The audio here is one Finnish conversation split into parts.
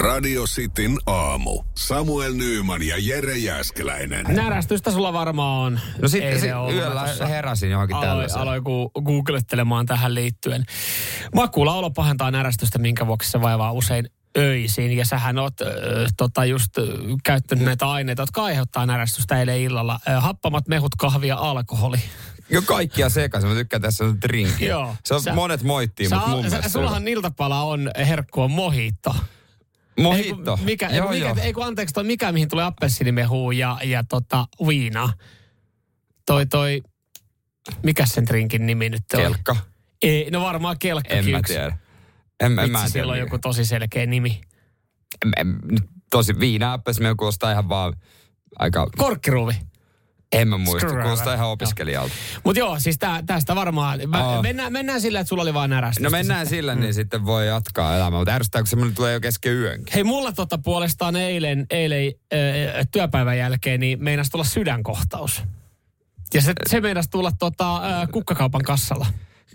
Radio Cityn aamu. Samuel Nyyman ja Jere Jäskeläinen. Närästystä sulla varmaan on. No sitten sit yöllä tossa. heräsin johonkin Aloin, tällaiseen. aloin gu- googlettelemaan tähän liittyen. Makuulaulo pahentaa närästystä, minkä vuoksi se vaivaa usein öisin. Ja sähän oot äh, tota just äh, käyttänyt näitä aineita, jotka aiheuttaa närästystä eilen illalla. Äh, happamat, mehut, kahvi ja alkoholi. Jo kaikkia sekaisin. Mä tykkään tässä on drinki. Joo. Se on, Sä- monet moittii, Sä, mutta mun sä, mielestä sullahan iltapala on herkku on mojito. Ei mikä, joo, kun joo. mikä, ei kun anteeksi, toi mikä mihin tulee appelsiinimehu ja, ja tota, viina. Toi toi, mikä sen drinkin nimi nyt on? Kelkka. Ei, no varmaan kelkka En mä tiedä. En, en mä tiedä. on mikä. joku tosi selkeä nimi. En, en, tosi viina appelsiini kuulostaa ihan vaan aika... Korkkiruuvi. En mä muista. Screwdriver. Kuulostaa ihan opiskelijalta. Mutta joo, siis tää, tästä varmaan. Mä, Aa. mennään, mennään sillä, että sulla oli vaan närästystä. No mennään sillä, niin sitten voi jatkaa elämää. Mutta ärsyttää, kun semmoinen tulee jo kesken yönkin. Hei, mulla tota puolestaan eilen, eilen äh, työpäivän jälkeen niin meinas tulla sydänkohtaus. Ja se, se meinas tulla tota, äh, kukkakaupan kassalla.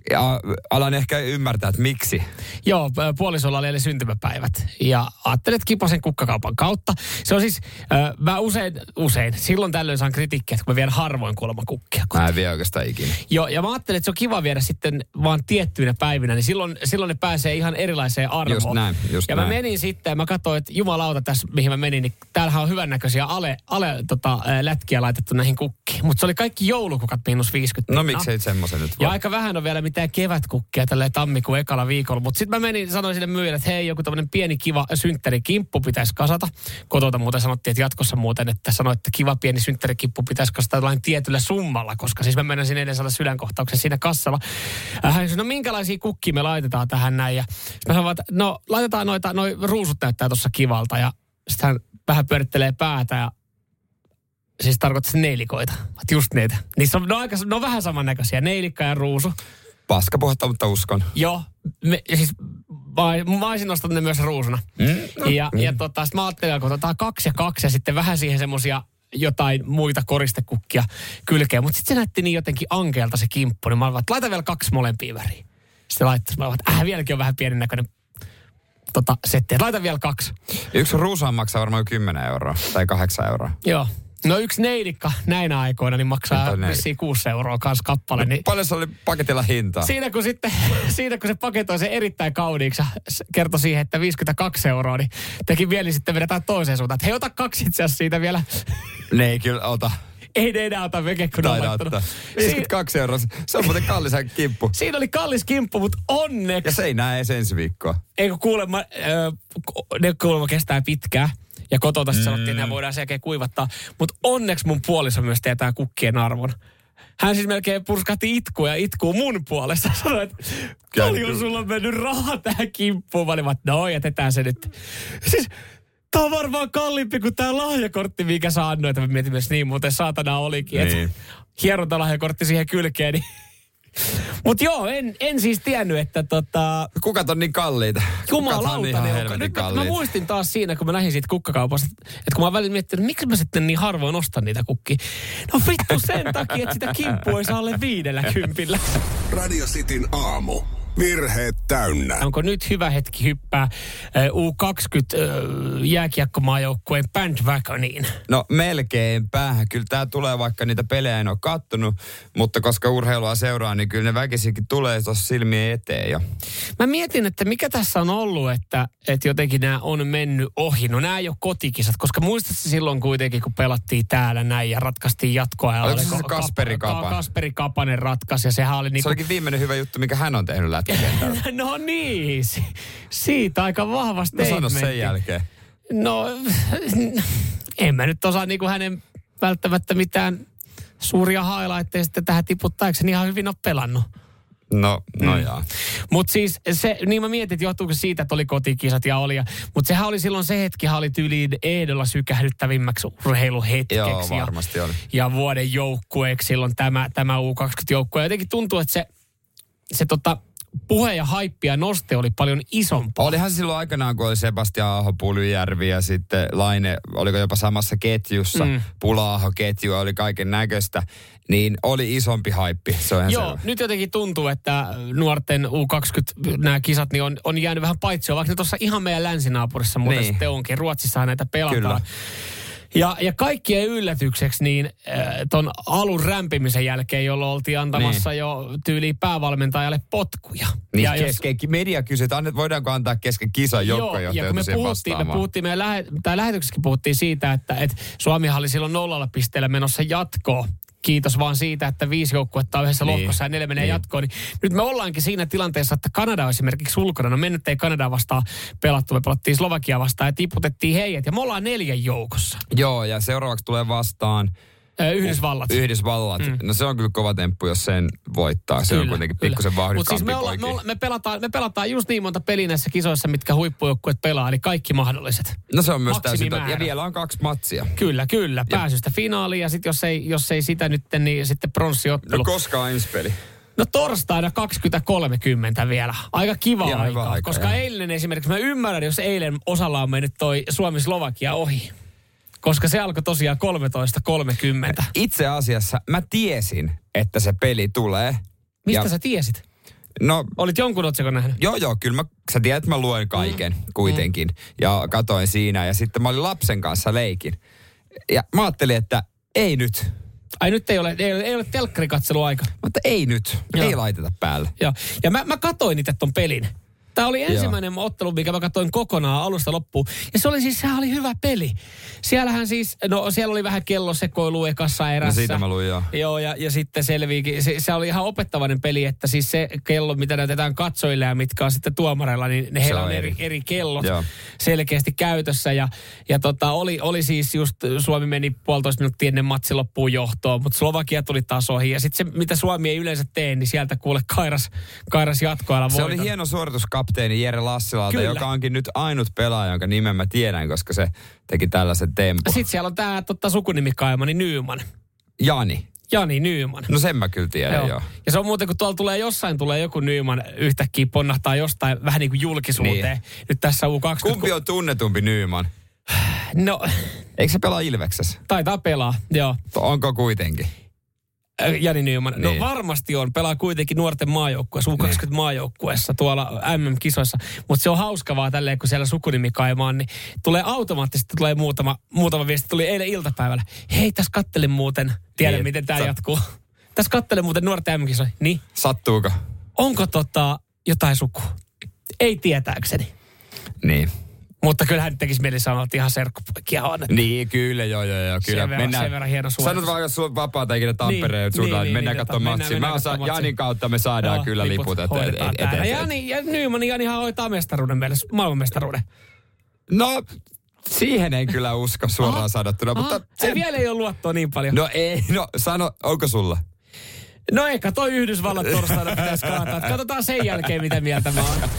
Ja alan ehkä ymmärtää, että miksi. Joo, puolisolla oli syntymäpäivät. Ja ajattelin, että kipasen kukkakaupan kautta. Se on siis, äh, mä usein, usein, silloin tällöin saan kritiikkiä, että kun mä vien harvoin kuulemma kukkia. Mä en vie oikeastaan ikinä. Joo, ja mä ajattelin, että se on kiva viedä sitten vaan tiettyinä päivinä, niin silloin, silloin ne pääsee ihan erilaiseen arvoon. Just näin, just ja näin. mä menin sitten, ja mä katsoin, että jumalauta tässä, mihin mä menin, niin täällähän on hyvännäköisiä ale, ale tota, lätkiä laitettu näihin kukkiin. Mutta se oli kaikki joulukukat miinus 50 No miksei semmoisen nyt Ja vaan. aika vähän on vielä mitään kevätkukkia tällä tammikuun ekalla viikolla. Mutta sitten mä menin, sanoin sille myyjälle, että hei, joku tämmöinen pieni kiva synttärikimppu pitäisi kasata. Kotota muuten sanottiin, että jatkossa muuten, että sanoi, että kiva pieni synttärikimppu pitäisi kasata jollain tietyllä summalla, koska siis mä menen sinne saada sydänkohtauksen siinä kassalla. Äh, Hän sanoi, no minkälaisia kukkia me laitetaan tähän näin. Ja mä sanoin, että no laitetaan noita, noi ruusut näyttää tuossa kivalta. Ja sitten hän vähän pyörittelee päätä ja siis tarkoittaa se neilikoita. Just niitä. Niissä on, ne on, aika, ne on vähän samannäköisiä, neilikka ja ruusu. Paska puhetta, mutta uskon. Joo, me, ja siis mä, mä olisin nostanut ne myös ruusuna. Mm, ja, ja tota, sit mä ajattelin, että otetaan kaksi ja kaksi ja sitten vähän siihen semmosia jotain muita koristekukkia kylkeen. Mutta sitten se näytti niin jotenkin ankeelta se kimppu, niin mä olin, että laita vielä kaksi molempia väriä. Sitten laittaisi, mä olin, että äh, vieläkin on vähän pienen näköinen tota, setti. Laita vielä kaksi. Yksi ruusuhan maksaa varmaan 10 euroa tai 8 euroa. Joo. No yksi neidikka näinä aikoina niin maksaa vissiin 6 euroa kanssa kappale. Niin Paljon se oli paketilla hintaa? Siinä kun sitten, siinä kun se paketoi se erittäin kauniiksi ja kertoi siihen, että 52 euroa, niin teki mieli sitten vedetään toiseen suuntaan. Että hei, ota kaksi itse asiassa siitä vielä. Ne ei kyllä ota. Ei ne enää ota veke, kun on Taida laittanut. ottaa. Siin, 52 euroa. Se on muuten kallis kimppu. siinä oli kallis kimppu, mutta Ja onneksi, se ei näe ensi viikkoa. eikö kuulemma, äh, ne kuulemma kestää pitkään. Ja kotota mm. sanottiin, että ne voidaan sen jälkeen kuivattaa. Mutta onneksi mun puoliso myös tietää kukkien arvon. Hän siis melkein purskahti itkua ja itkuu mun puolesta. Sanoi, että paljon sulla on mennyt rahaa tähän kimppuun. Mä olin, että no jätetään se nyt. Siis tää on varmaan kalliimpi kuin tää lahjakortti, mikä sä annoit. Mä mietin myös niin, muuten saatana olikin. Niin. Että hierontalahjakortti siihen kylkeen. Niin. Mutta joo, en, en siis tiennyt, että tota, Kukat on niin kalliita. Kukat on Jumalauta, ihan ne on. helvetin Nyt mä, mä kalliita. muistin taas siinä, kun mä lähdin siitä kukkakaupasta, että kun mä oon välillä miettinyt, että miksi mä sitten niin harvoin ostan niitä kukkia. No vittu sen takia, että sitä kimppua ei saa alle viidellä kympillä. Radio Cityn aamu. Virheet täynnä. Onko nyt hyvä hetki hyppää eh, U20 eh, jääkiekkomaajoukkueen bandwagoniin? No melkein päähän. Kyllä tämä tulee, vaikka niitä pelejä en ole kattonut, mutta koska urheilua seuraa, niin kyllä ne väkisinkin tulee tuossa silmien eteen jo. Mä mietin, että mikä tässä on ollut, että, että jotenkin nämä on mennyt ohi. No nämä ei ole kotikisat, koska muistatko silloin kuitenkin, kun pelattiin täällä näin ja ratkaistiin jatkoa. Oliko se se Kasperi Kapanen? Kasperi Kapanen ratkaisi ja sehän oli Se niinku... olikin viimeinen hyvä juttu, mikä hän on tehnyt lätkäkentällä. No niin, si- siitä aika vahva No sano sen jälkeen. No, en mä nyt osaa niinku hänen välttämättä mitään suuria highlightteja sitten tähän tiputtaa, eikö se ihan hyvin ole pelannut? No, no Mm. jaa. Mutta siis se, niin mä mietin, että johtuuko siitä, että oli kotikisat ja oli. Mutta sehän oli silloin se hetki, hän oli tyyliin ehdolla sykähdyttävimmäksi urheiluhetkeksi. Joo, ja- varmasti oli. Ja vuoden joukkueeksi silloin tämä, tämä U20-joukkue. Jotenkin tuntuu, että se, se tota, puhe ja haippi ja noste oli paljon isompaa. Olihan se silloin aikanaan, kun oli Sebastian Aho, Pulyjärvi ja sitten Laine, oliko jopa samassa ketjussa, Mm. Pula-Aho ketju, oli kaiken näköistä, niin oli isompi haippi. Se on Joo, selvä. nyt jotenkin tuntuu, että nuorten U20 nämä kisat niin on, on jäänyt vähän paitsi, vaikka ne tuossa ihan meidän länsinaapurissa muuten Niin. sitten onkin. Ruotsissa näitä pelataan. Kyllä. Ja, ja kaikkien yllätykseksi, niin äh, ton alun rämpimisen jälkeen, jolloin oltiin antamassa niin. jo tyyliin päävalmentajalle potkuja. Niin ja jos- kesken, media kysyi, että annet- voidaanko antaa kesken kisan Joo, ja kun me puhuttiin, me puhuttiin meidän lähe, tai lähetyksessäkin puhuttiin siitä, että, että Suomihan oli silloin nollalla pisteellä menossa jatkoon. Kiitos vaan siitä, että viisi joukkuetta on yhdessä Niin. lohkossa ja neljä menee Niin. jatkoon. Niin nyt me ollaankin siinä tilanteessa, että Kanada on esimerkiksi ulkona. No me nyt ei Kanadaa vastaan pelattu, me pelattiin Slovakia vastaan ja tiputettiin heidät. Ja me ollaan neljän joukossa. Joo, ja seuraavaksi tulee vastaan Yhdysvallat. Yhdysvallat. Mm. No se on kyllä kova temppu, jos sen voittaa. Se on kuitenkin pikkusen vauhdikkaampi Mutta siis me, olla, me, olla, me, pelataan, me pelataan just niin monta peliä näissä kisoissa, mitkä huippujoukkueet pelaa, eli kaikki mahdolliset. No se on myös täysin. Ja vielä on kaksi matsia. Kyllä, kyllä. Pääsystä finaaliin ja sitten jos ei, jos ei sitä nyt, niin sitten pronssiottelu. No koska ensi peli? No torstaina 20.30 vielä. Aika kiva Ihan aika. aika, koska joo. eilen esimerkiksi, mä ymmärrän, jos eilen osalla on mennyt toi Suomi-Slovakia ohi. Koska se alkoi tosiaan 13.30. Itse asiassa mä tiesin, että se peli tulee. Mistä ja, sä tiesit? No Olit jonkun otsikon nähnyt? Joo, joo, kyllä mä, sä tiedät, että mä luen kaiken mm. kuitenkin. Ja katoin siinä ja sitten mä olin lapsen kanssa leikin. Ja mä ajattelin, että ei nyt. Ai nyt ei ole, ei ole, ei ole telkkarikatseluaika. Mutta ei nyt. Joo. Ei laiteta päälle. Joo. Ja mä, mä katoin itse ton pelin. Tämä oli ensimmäinen Joo. ottelu, mikä mä katsoin kokonaan alusta loppuun. Ja se oli siis, sehän oli hyvä peli. Siellähän siis, no siellä oli vähän kellosekoilu ekassa erässä. No siitä mä luin, joo. Joo, ja, ja sitten selviikin. Se, se, oli ihan opettavainen peli, että siis se kello, mitä näytetään katsojille ja mitkä on sitten tuomareilla, niin ne heillä on on eri, eri. eri kellot Joo. selkeästi käytössä. Ja, ja tota, oli, oli siis just, Suomi meni puolitoista minuuttia ennen matsi loppuun johtoon, mutta Slovakia tuli taas ohi. Ja sitten se, mitä Suomi ei yleensä tee, niin sieltä kuule kairas, kairas jatkoajalla Se voiton. oli hieno suoritus kapteeni Jere Lassilalta, Kyllä. joka onkin nyt ainut pelaaja, jonka nimen mä tiedän, koska se teki tällaisen tempun. Sitten siellä on tämä totta, sukunimikaimani Nyyman. Jani. Jani Nyyman. No sen mä kyllä tiedän, joo. joo. Ja se on muuten, kun tuolla tulee jossain, tulee joku Nyyman yhtäkkiä ponnahtaa jostain vähän niin kuin julkisuuteen. Niin. Nyt tässä U20. Kumpi on tunnetumpi Nyyman? No, Eikö se pelaa Ilveksessä? taitaa pelaa, joo. Onko kuitenkin? Äh, Jani Nyyman. No Niin. varmasti on. Pelaa kuitenkin nuorten maajoukkueessa, U20 maajoukkueessa tuolla MM-kisoissa. Mutta se on hauska vaan tälleen, kun siellä sukunimi kaimaan, niin tulee automaattisesti tulee muutama, muutama viesti. Tuli eilen iltapäivällä. Hei, tässä kattelin muuten. Tiedän, Niin, miten tämä sä- jatkuu. Tässä kattelin muuten nuorten MM-kisoja. Niin, Sattuuko? onko tota jotain sukua? Ei tietääkseni. Niin. Mutta kyllähän nyt tekisi mieli sanoa, että ihan serkkupoikia on. Että Niin, kyllä, joo, joo, joo, kyllä. Sen verran- sen verran hieno suoritus. Sanot vaan, jos sulla on vapaata ikinä Tampereen Niin, niin, suuntaan, niin, niin, mennään niin, katsomaan mennään- matsia. mennään Mä osaan, Janin kautta me saadaan Joo, kyllä liput. et- hoidetaan et- et- et- Ja Jani, ja Nyman, Janihan hoitaa mestaruuden meille, maailmanmestaruuden. No, siihen en kyllä usko suoraan Aha. sanottuna, mutta... Aha, se vielä ei ole luottoa niin paljon. No ei, no sano, onko sulla? No ehkä toi Yhdysvallat torstaina pitäisi kaataa. Katsotaan sen jälkeen, mitä mieltä mä oon.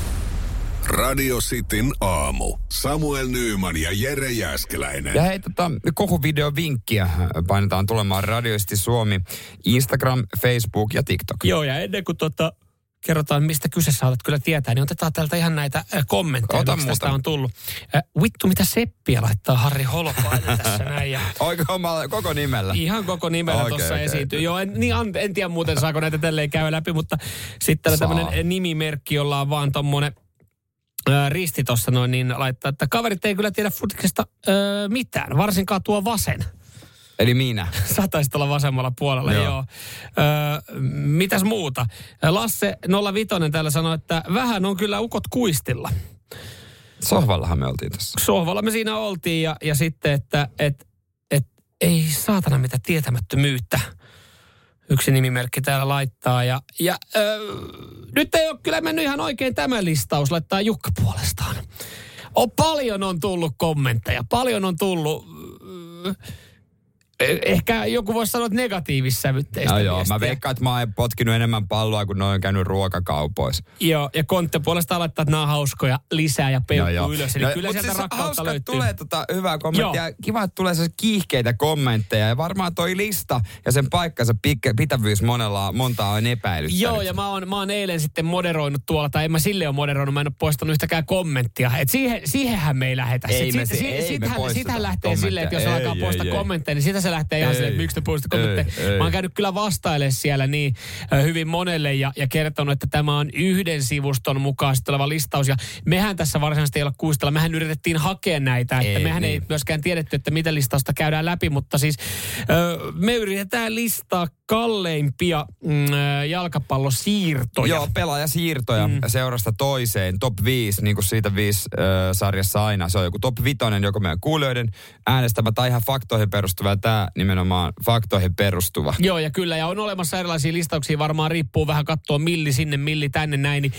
Radio Cityn aamu. Samuel Nyyman ja Jere Jäskeläinen. Ja hei, tota, kohuvideo vinkkiä painetaan tulemaan Radioisti Suomi, Instagram, Facebook ja TikTok. Joo, ja ennen kuin tota, kerrotaan, mistä kyseessä saatat kyllä tietää, niin otetaan täältä ihan näitä äh, kommentteja, Ota miksi tästä on tullut. Äh, vittu, mitä seppiä laittaa Harri Holopainen tässä näin. Ja Oiko oma, koko nimellä? Ihan koko nimellä Okei, tuossa okei, esiintyy. Joo, en, niin, an- en tiedä muuten saako näitä tälleen käydä läpi, mutta sitten tämmöinen nimimerkki, jolla on vaan tommonen risti tuossa noin, niin laittaa, että kaverit ei kyllä tiedä futiksesta ää, mitään, varsinkaan tuo vasen. Eli minä. Sataisi olla vasemmalla puolella, joo. Joo. joo. Öö, mitäs muuta? Lasse 05 täällä sanoi, että vähän on kyllä ukot kuistilla. Sohvallahan me oltiin tässä. Sohvalla me siinä oltiin ja, ja sitten, että et, et, ei saatana mitä tietämättömyyttä. Yksi nimimerkki täällä laittaa. Ja, ja öö, nyt ei ole kyllä mennyt ihan oikein tämä listaus, laittaa Jukka puolestaan. On, paljon on tullut kommentteja, paljon on tullut. öö, ehkä joku voisi sanoa että negatiivissävytteistä No joo, viestiä. mä veikkaan, että mä oon potkinut enemmän palloa, kun noin on käynyt ruokakaupoissa. Joo, ja Kontte puolestaan laittaa, että nämä on hauskoja lisää ja peukku ylös. Eli No, kyllä sieltä siis rakkautta löytyy. tulee tota hyvää kommenttia. Joo. Kiva, että tulee kiihkeitä kommentteja. Ja varmaan toi lista ja sen paikkansa pitävyys monella, monta on epäilyttänyt. Joo, ja mä oon, mä oon eilen sitten moderoinut tuolla, tai en mä sille ole moderoinut, mä en ole poistanut yhtäkään kommenttia. Et siihen, siihenhän me ei lähetä. Ei Sit- me si- si- ei me sitähän, sitähän lähtee silleen, että jos kommentteja. alkaa Ei, poistaa ei, ei. kommentteja, niin sitä se lähtee ihan Ei. silleen, että miksi te. Ei, ei. Mä oon käynyt kyllä vastailemaan siellä niin hyvin monelle ja, ja kertonut, että tämä on yhden sivuston mukaan oleva listaus. Ja mehän tässä varsinaisesti ei olla kuistella. Mehän yritettiin hakea näitä, että Ei, mehän ei niin. myöskään tiedetty, että mitä listausta käydään läpi, mutta siis ö, me yritetään listaa kalleimpia mm, ö, jalkapallosiirtoja. Joo, pelaajasiirtoja mm. seurasta toiseen, top 5, niin kuin siitä 5 äh, sarjassa aina. Se on joku top 5, joko meidän kuulijoiden äänestämä tai ihan faktoihin perustuva. Ja tämä nimenomaan faktoihin perustuva. Joo, ja kyllä, ja on olemassa erilaisia listauksia, varmaan riippuu vähän katsoa milli sinne, milli tänne näin, niin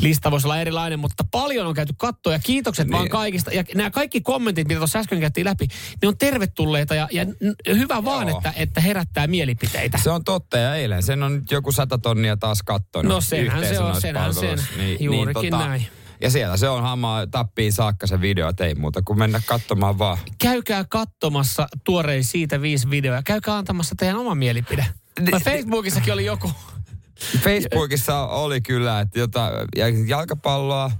lista voisi olla erilainen, mutta paljon on käyty kattoa, ja kiitokset niin. vaan kaikista. Ja nämä kaikki kommentit, mitä tuossa äsken käytiin läpi, ne on tervetulleita, ja, ja hyvä vaan, Joo. että, että herättää mielipiteitä. Se on totta ja eilen. Sen on nyt joku sata tonnia taas kattonut. No senhän se on, senhän sen. palveluissa. Juurikin näin. Ja siellä se on hammaa tappiin saakka se video, että ei muuta kuin mennä katsomaan vaan. Käykää katsomassa tuorein siitä viisi videoa, käykää antamassa teidän oma mielipide. Tai Facebookissakin oli joku. Facebookissa oli kyllä, että jota, ja jalkapalloa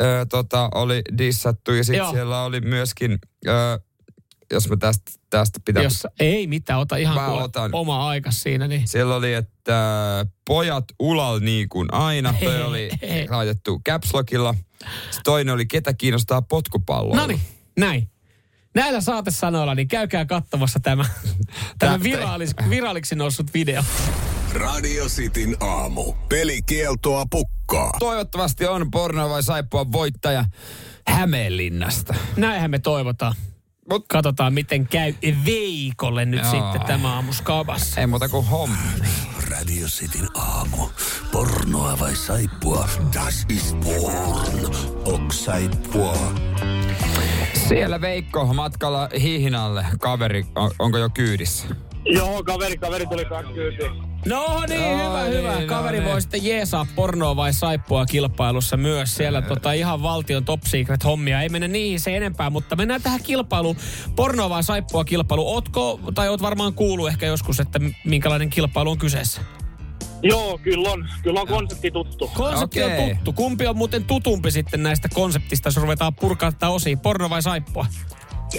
ö, tota, oli dissattu ja sitten siellä oli myöskin, ö, jos mä tästä, tästä pitää... Jos, ei mitään, ota ihan Mä kuule otan. oma aika siinä. Niin. Siellä oli, että pojat ulal niin kuin aina. Toi oli laitettu caps lockilla. Sitten toinen oli, ketä kiinnostaa potkupalloa. No niin, näin. Näillä saatesanoilla, niin käykää katsomassa tämä, tämä viraalis, viraaliksi noussut video. Radio Cityn aamu. Pelikieltoa pukkaa. Toivottavasti on porno vai saippua voittaja Hämeenlinnasta. Näinhän me toivotaan. Mut- Katsotaan, miten käy Veikolle nyt Joo. sitten tämä aamuskavassa. Ei muuta kuin hommi. Radio Cityn aamu. Pornoa vai saippua? Das ist porn. Ok saippua. Siellä Veikko matkalla hihinalle. Kaveri, on, onko jo kyydissä? Joo, kaveri, kaveri tuli kaksi kyytiä. No niin, No hyvä, niin, hyvä. no Kaveri niin. voi sitten jeesaa pornoa vai saippua kilpailussa myös. Siellä tota, ihan valtion top secret hommia. Ei mennä niihin se enempää, mutta mennään tähän kilpailuun. Pornoa vai saippua kilpailu. Ootko, tai oot varmaan kuullut ehkä joskus, että minkälainen kilpailu on kyseessä? Joo, kyllä on. Kyllä on konsepti tuttu. Konsepti Okei. on tuttu. Kumpi on muuten tutumpi sitten näistä konseptista, jos ruvetaan purkaa tätä osia? Porno vai saippua?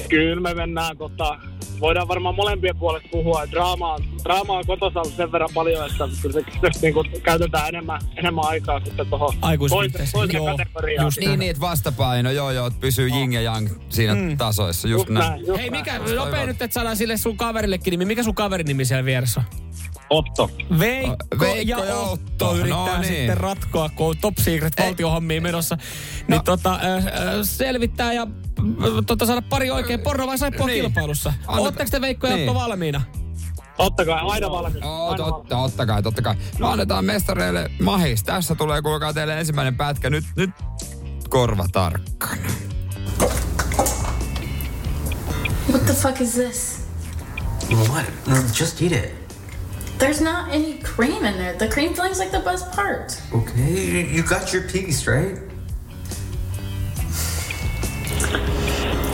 Kyllä me mennään, tota, voidaan varmaan molempien puolesta puhua. Draamaa, draamaa on kotosalla sen verran paljon, että kyllä se niin kuin, käytetään enemmän, enemmän aikaa sitten tuohon toiseen joo, kategoriaan. just Niin, niin, että vastapaino, joo, joo, että pysyy jing ja yang siinä mm. tasoissa, just, Just näin. näin, just Hei, mikä, nopea nyt, että saadaan sille sun kaverillekin nimi. Mikä sun kaverin nimi siellä vieressä on? Otto. Veikko, Veikko ja, ja Otto, Otto. yrittää No niin. sitten ratkoa, kun on top secret valtiohommia menossa. Niin No. tota, äh, äh, selvittää ja äh, tota, saada pari oikein porno vai saippua Niin. kilpailussa. Oletteko te Veikko ja Niin. Otto valmiina? Ottakaa, aina valmis. Oo, Aina valmis. totta, totta kai, totta kai. No annetaan mestareille mahis. Tässä tulee kuulkaa teille ensimmäinen pätkä. Nyt, nyt korva tarkkana. What the fuck is this? What? No, just eat it. There's not any cream in there. The cream filling's like the best part. Okay, you, you got your piece, right?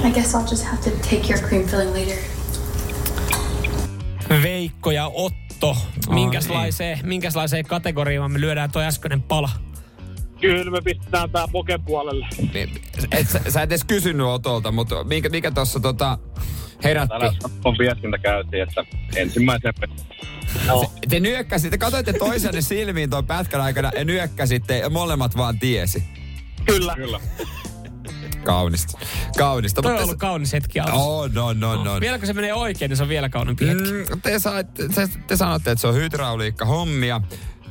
I guess I'll just have to take your cream filling later. Veikko ja Otto. Minkäslaiseen, minkälaiseen kategoriaan me lyödään toi äskeinen pala? Kyllä me pistetään tää pokepuolelle. Et, sä, sä et edes kysynyt Otolta, mutta mikä, mikä tuossa tota, herätti? Täällä on viestintä käytiin, että ensimmäisen Joo. Te nyökkäsitte, katsoitte toisenne silmiin tuon pätkän aikana ja nyökkäsitte ja molemmat vaan tiesi. Kyllä. Kyllä. Kaunista. Kaunista. Toi on ollut kaunis hetki alussa. Oh, no, no, no. Vielä kun se menee oikein, niin se on vielä kauniimpi hetki. Mm, te, saitte, te, te sanotte, että se on hydrauliikka hommia.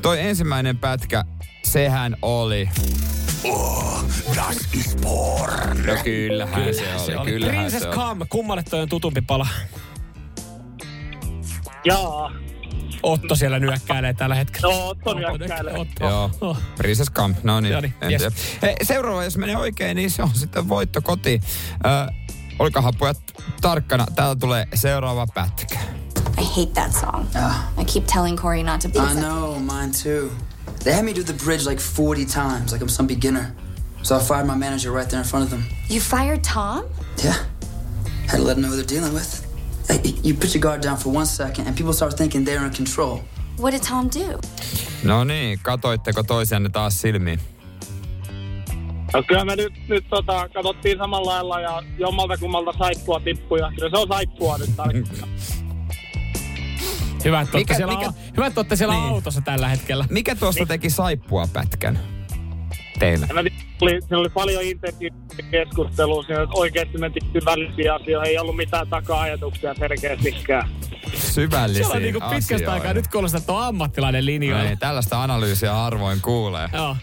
Toi ensimmäinen pätkä, sehän oli... Oh, das ist porn. No kyllähän se oli, se oli. kyllähän Princess se oli. Come, kummalle toi on tutumpi pala? Jaa. Otto siellä nyökkäilee tällä hetkellä. No, Otto nyökkäilee. Otto. Joo, Oh. Princess Camp, no niin. Joo niin, en yes. Hei, seuraava, jos menee oikein, niin se on sitten voitto kotiin. Ö, olkaahan pojat tarkkana. Täältä tulee seuraava pätkä. I hate that song. I keep telling Corey not to play I know, mine too. They had me do the bridge like 40 times, like I'm some beginner. So I fired my manager right there in front of them. You fired Tom? Yeah. Had to let them know who they're dealing with. You put your guard down for one second, and people start thinking they're in control. What did Tom do? No niin, katoitteko toisianne taas silmiin? No kyllä me nyt, nyt tota, katsottiin samalla lailla ja jommalta kummalta saippua tippui ja kyllä se on saippua nyt tällä Hyvä, että Mikä- siellä, mikä- hyvä, että olette siellä Niin. autossa tällä hetkellä. Mikä tuosta teki saippua pätkän? Mä tiedä, oli, siinä oli paljon intensiivistä keskustelua, siinä oikeasti mentiin syvällisiä asioihin, ei ollut mitään taka-ajatuksia selkeästikään. Syvällisiin Siellä on niinku pitkästä aikaa nyt kuulostaa, että on ammattilainen linjoilla. Ei, tällaista analyysiä harvoin kuulee. Joo.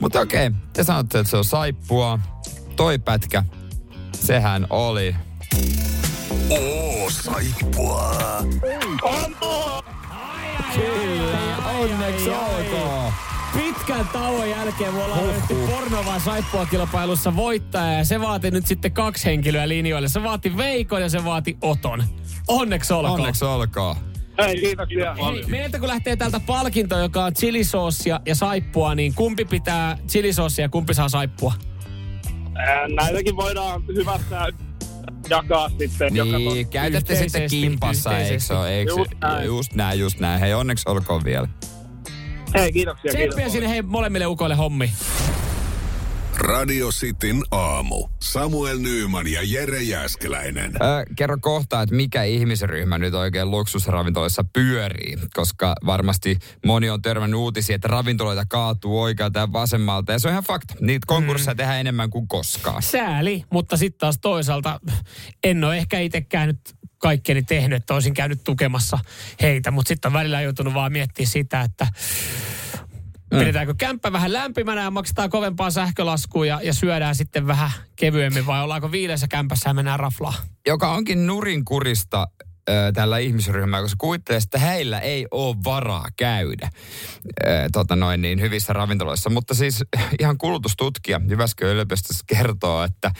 Mutta okei, te sanotte, että se on saippua. Toi pätkä, sehän oli... Oo, saippua. Onneksi olkoon. Pitkän tauon jälkeen me ollaan löydetty porno vai saippua kilpailussa voittaja ja se vaati nyt sitten kaksi henkilöä linjoille. Se vaati Veikon ja se vaati Oton. Onneksi olkoon. Onneksi olkoon. Hei, kiitoksia. Hei, meiltä kun lähtee täältä palkinto, joka on chilisoosia ja saippua, niin kumpi pitää chilisoosia ja kumpi saa saippua? Näitäkin voidaan hyvässä jakaa sitten. joka Niin, to- käytätte sitten kimpassa, eikö se ole? Just näin. Just näin, just näin. Hei, onneksi olkoon vielä. Hei, kiitoksia. Tsemppiä kiitos. sinne hei molemmille ukoille hommi. Radio Cityn aamu. Samuel Nyyman ja Jere Jäskeläinen. Ö, kerro kohta, että mikä ihmisryhmä nyt oikein luksusravintoloissa pyörii, koska varmasti moni on törmännyt uutisia, että ravintoloita kaatuu oikealta ja vasemmalta. Ja se on ihan fakta. Niitä konkursseja mm. tehdään enemmän kuin koskaan. Sääli, mutta sitten taas toisaalta en ole ehkä itsekään nyt kaikkeni tehnyt, että olisin käynyt tukemassa heitä, mutta sitten on välillä joutunut vaan miettimään sitä, että pidetäänkö kämppä vähän lämpimänä ja maksetaan kovempaa sähkölaskua ja, ja syödään sitten vähän kevyemmin vai ollaanko viidessä kämpässä ja mennään raflaa? Joka onkin nurinkurista ö, tällä ihmisryhmällä, koska kuvittelee, että heillä ei ole varaa käydä ö, tota noin niin, hyvissä ravintoloissa. Mutta siis ihan kulutustutkija Jyväskylän yliopistossa kertoo, että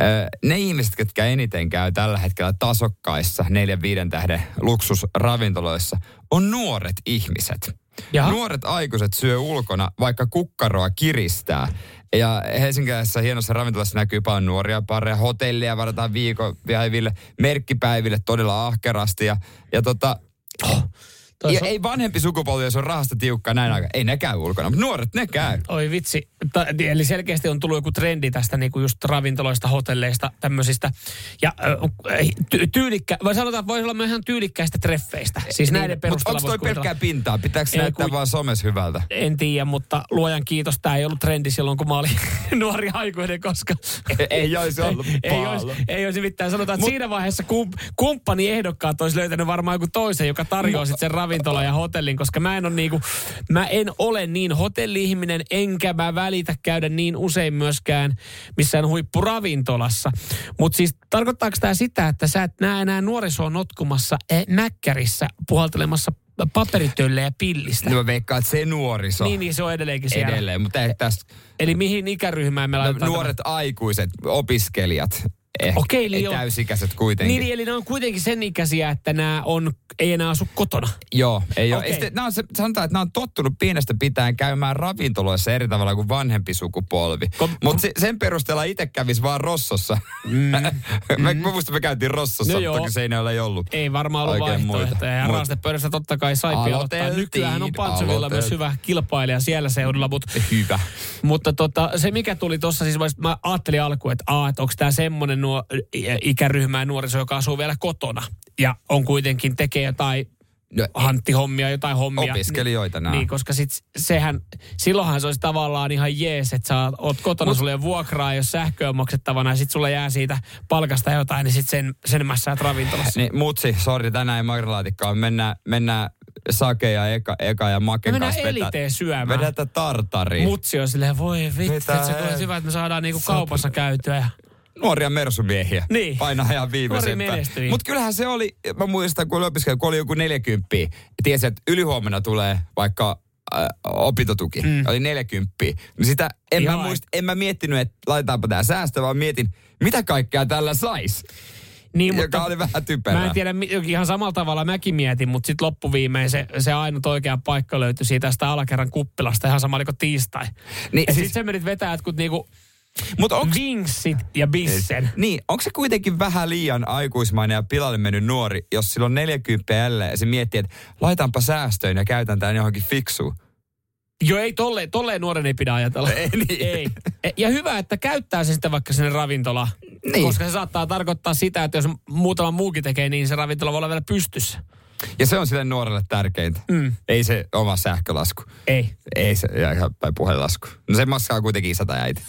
ö, ne ihmiset, jotka eniten käy tällä hetkellä tasokkaissa neljän viiden tähden luksusravintoloissa, on nuoret ihmiset. Jaha. Nuoret aikuiset syö ulkona, vaikka kukkaroa kiristää. Ja Helsingissä hienossa ravintolassa näkyy paljon nuoria pareja. Hotellia varataan viikonpäiville, merkkipäiville todella ahkerasti. Ja, ja tota, Toi ja on- ei vanhempi sukupolvi, jos on rahasta tiukkaa näin aikaa. Ei ne käy ulkona, mutta nuoret ne käy. Oi vitsi. Eli selkeästi on tullut joku trendi tästä niin kuin just ravintoloista, hotelleista, tämmöisistä. Ja ty, tyylikkä, vai sanotaan, että voisi olla myös ihan tyylikkäistä treffeistä. Siis näiden Mutta perusteella onko toi pelkkää pintaa? Pitääkö Ei, näyttää kun- vaan somessa hyvältä? En tiedä, mutta luojan kiitos, tämä ei ollut trendi silloin, kun mä olin nuori aikuinen, koska... Ei olisi ollut ei, paljon. olisi, ei olisi mitään. Sanotaan, että siinä vaiheessa kum, kumppani ehdokkaat olisi löytänyt varmaan joku toisen, joka tarjoaa sitten sen ravintola ja hotellin, koska mä en ole niinku, mä en ole niin hotelli-ihminen, enkä mä välitä käydä niin usein myöskään missään huippuravintolassa. Mutta siis tarkoittaako tämä sitä, että sä et näe enää nuorisoa notkumassa eh, mäkkärissä puhaltelemassa paperitölle ja pillistä? No mä veikkaan, että se nuoriso Niin, niin se on edelleenkin siellä. edelleen, mutta ei tästä Eli mihin ikäryhmään me no, laitetaan nuoret aikuiset, opiskelijat, ehkä Okei, eli ei on- täysikäiset kuitenkin. Niin, eli ne on kuitenkin sen ikäisiä, että nämä on, ei enää asu kotona. Joo, ei ole. Okay. Sitten, nämä on se, sanotaan, että nämä on tottunut pienestä pitäen käymään ravintoloissa eri tavalla kuin vanhempi sukupolvi. Mutta se, sen perusteella itse kävisi vaan Rossossa. Mm. mä, mä muistan, me käytiin Rossossa, No joo. toki Seinäjoella ei ollut. Ei varmaan ollut vaihtoehtoja. Ja muita. raastepöydästä totta kai saipi aloittaa. Nykyään on Pantsovilla myös hyvä kilpailija siellä seudulla. Mutta, Hyvä. mutta tota, se mikä tuli tuossa, siis mä- ajattelin alkuun, että, että onko tämä semmoinen nuo, i- ikäryhmä ja nuoriso, joka asuu vielä kotona. Ja on kuitenkin tekee jotain No, hanttihommia, jotain hommia. Opiskelijoita nämä. Niin, koska sit sehän, silloinhan se olisi tavallaan ihan jees, että sä oot kotona, Mut, sulle ei vuokraa, jos sähkö on maksettavana, ja sit sulle jää siitä palkasta jotain, niin sit sen, sen mässäät ravintolassa. Niin, mutsi, sori, tänään ei makrilaatikkoa. Mennään, mennään Sake ja Eka, Eka ja Maken Me kanssa mennään eliteen syömään. Vedetään tartariin. Mutsi on silleen, voi vittu, että se olisi hyvä, että me saadaan niinku kaupassa käytyä. Ja... nuoria mersumiehiä. Niin. Painaa ihan viimeisen Nuoria menestyjiä. Mutta kyllähän se oli, mä muistan, kun oli kun oli joku 40, tiesi, että ylihuomenna tulee vaikka äh, opintotuki. Mm. Oli 40. Niin sitä en mä, muist, en mä miettinyt, että laitetaanpa tää säästö, vaan mietin, mitä kaikkea tällä sais. Niin, Joka oli vähän typerää. Mä en tiedä, ihan samalla tavalla mäkin mietin, mutta sitten loppuviimein se, se ainut oikea paikka löytyi siitä tästä alakerran kuppilasta, ihan sama oliko tiistai. Niin, ja siis- sitten sä menit vetää jotkut niinku Mut onks, vinksit ja bissen. niin, onko se kuitenkin vähän liian aikuismainen ja pilalle mennyt nuori, jos sillä on 40 jälleen ja se miettii, että laitanpa säästöön ja käytän tämän johonkin fiksuun. Joo, ei tolleen, tolleen nuoren ei pidä ajatella. Ei niin. ei. E- Ja hyvä, että käyttää se sitten vaikka sinne ravintolaan. Niin. Koska se saattaa tarkoittaa sitä, että jos muutama muukin tekee, niin se ravintola voi olla vielä pystyssä. Ja se on sille nuorelle tärkeintä. Mm. Ei se oma sähkölasku. Ei. Ei se, ja päin puhelinlasku. No se maskaa kuitenkin isä tai äiti.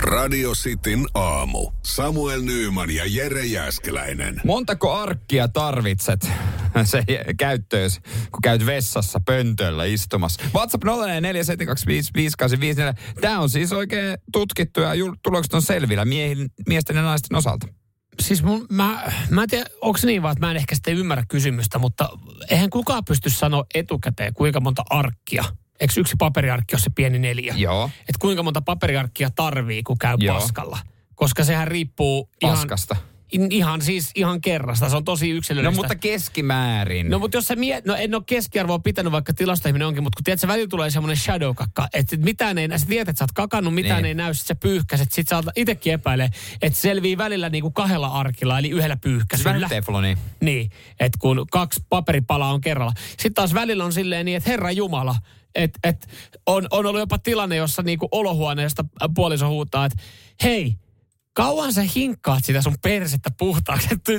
Radio Cityn aamu. Samuel Nyyman ja Jere Jäskeläinen. Montako arkkia tarvitset se käyttöön, kun käyt vessassa pöntöllä istumassa? WhatsApp 0447255854. Tämä on siis oikein tutkittu ja tulokset on selvillä miehin, miesten ja naisten osalta. Siis mun, mä, mä en tiedä, onko niin vaan, että mä en ehkä sitten ymmärrä kysymystä, mutta eihän kukaan pysty sanoa etukäteen, kuinka monta arkkia. Eikö yksi paperiarkki ole se pieni neljä? Joo. Että kuinka monta paperiarkkia tarvii, kun käy Joo. paskalla. Koska sehän riippuu ihan, Paskasta. ihan siis ihan kerrasta. Se on tosi No yksilöllistä. mutta keskimäärin. No mutta jos sä miet, no en ole keskiarvoa pitänyt, vaikka tilastoihminen onkin, mutta kun tiedät, sä välillä tulee semmoinen shadow kakka, että mitään ei, sä tiedät, että sä oot kakannut, mitään Niin. ei näy, sit sä pyyhkäset, sit sä oot itekin epäilee, että se selvii välillä niinku kahdella arkilla, eli yhdellä Siis pyyhkäisyllä. vähän tefloni. Niin, että kun kaksi paperipalaa on kerralla. Sitten taas välillä on silleen niin, että Herra Jumala, että et on, on ollut jopa tilanne, jossa niinku olohuoneesta puoliso huutaa, että hei, kauan sä hinkkaat sitä sun persettä puhtaaksi, että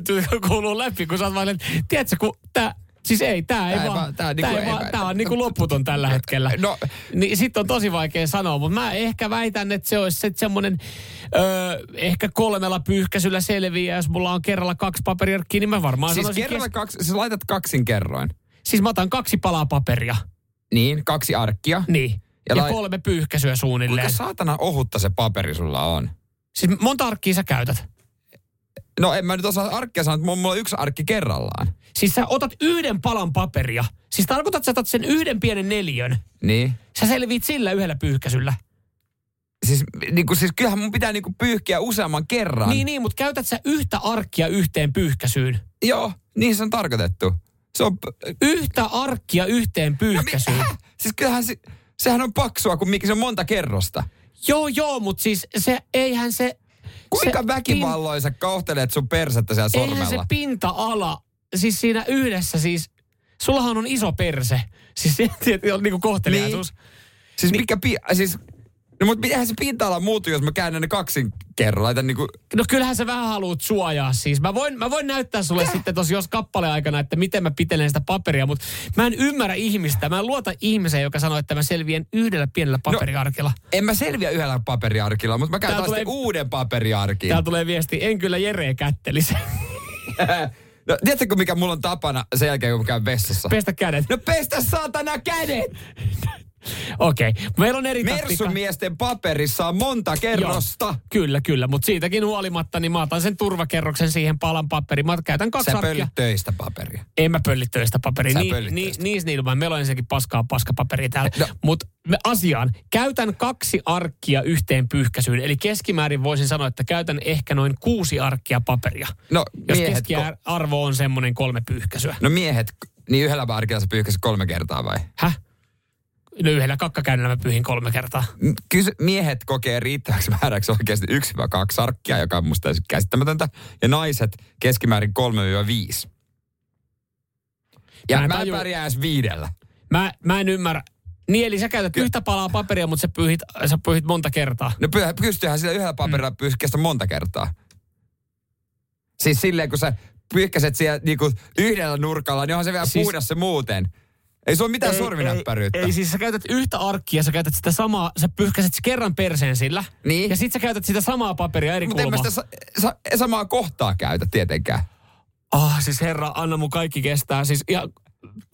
kuuluu läpi, kun sä oot vaan, tiedätkö, kun tää, siis ei, tää ei vaan, tää, niinku ei vaan, tää on niinku loputon tällä hetkellä. No. Niin sit on tosi vaikea sanoa, mutta mä ehkä väitän, että se olisi se semmoinen, öö, ehkä kolmella pyyhkäisyllä selviää, jos mulla on kerralla kaksi paperiarkkia, niin mä varmaan Siis sanoisin kerralla kes- kaksi, siis laitat kaksin kerroin. Siis mä otan kaksi palaa paperia. Niin, kaksi arkkia. Niin. Ja, Ja lai- kolme pyyhkäisyä suunnilleen. Kuinka saatana ohutta se paperi sulla on? Siis monta arkkia sä käytät? No en mä nyt osaa arkkia sanoa, että mulla on yksi arkki kerrallaan. Siis sä otat yhden palan paperia. Siis tarkoitat, että sä otat sen yhden pienen neljön. Niin. Sä selviit sillä yhdellä pyyhkäisyllä. Siis, niin kuin, siis kyllähän mun pitää niin kuin pyyhkiä useamman kerran. Niin, niin, mutta käytät sä yhtä arkkia yhteen pyyhkäisyyn? Joo, niin se on tarkoitettu. Se on... Yhtä arkkia yhteen pyyhkäisyyn? Häh? Siis kyllähän se, sehän on paksua, kun mikä se on monta kerrosta. Joo, joo, mutta siis se, eihän se... Kuinka se väkivalloin sä kohtelet sun persettä siellä Eihän se sormella? pinta-ala, siis siinä yhdessä siis... Sullahan on iso perse. Siis se on niinku kohteliaisuus. Siis mikä pi... Siis, no mutta eihän se pinta-ala muutu, jos mä käännän ne kaksin kerran. Laitan niinku... No kyllähän sä vähän haluat suojaa siis. Mä voin, mä voin näyttää sulle sitten tosi jos kappale aikana, että miten mä pitelen sitä paperia, mutta mä en ymmärrä ihmistä. Mä en luota ihmiseen, joka sanoo, että mä selviän yhdellä pienellä paperiarkilla. En mä selviä yhdellä paperiarkilla, mutta mä käyn Täällä taas tulee... tulee- uuden paperiarkin. Täällä tulee viesti, en kyllä Jere kättelisi. No, tiedättekö mikä mulla on tapana sen jälkeen, kun mä käyn vessassa? Pestä kädet. No pestä saatana kädet! Okei, okay. meillä on eri. Mersumiesten paperissa on monta kerrosta. Joo, kyllä, kyllä, mutta siitäkin huolimatta, niin mä otan sen turvakerroksen siihen palan paperiin. Mä käytän kaksi Sä pöllit töistä paperia. En mä töistä paperia. Sä Ni, pöllit ni, töistä. niissä niillä meillä on ensinnäkin paskaa paskapaperia täällä. No. Mutta asiaan. Käytän kaksi arkkia yhteen pyyhkäisyyn. Eli keskimäärin voisin sanoa, että käytän ehkä noin kuusi arkkia paperia. No, Jos miehet, keskiarvo on semmoinen kolme pyyhkäisyä. No miehet, niin yhdellä arkilla sä pyyhkäsit kolme kertaa vai? Häh? No yhdellä kakkakäynnillä mä pyyhin kolme kertaa. Se- miehet kokee riittäväksi määräksi oikeasti 1-2 arkkia, joka on musta käsittämätöntä. Ja naiset keskimäärin 3-5. Ja Mä mä, taju- pärjää edes viidellä. Mä, mä en ymmärrä. Niin, eli sä käytät yhtä palaa paperia, mutta sä pyyhit, sä pyyhit monta kertaa. No py- pystyyhän sillä yhdellä paperilla mm. pyyhkästä monta kertaa. Siis silleen, kun sä pyyhkäset siellä niinku yhdellä nurkalla, niin onhan se vielä siis... puhdas se muuten. Ei se ole mitään sorminäppäryyttä. Ei, ei, siis sä käytät yhtä arkkia, sä käytät sitä samaa, sä pyyhkäset kerran perseen sillä. Niin. Ja sit sä käytät sitä samaa paperia eri Mutta en mä sitä sa- sa- samaa kohtaa käytä tietenkään. Ah, siis herra, anna mun kaikki kestää. Siis ja,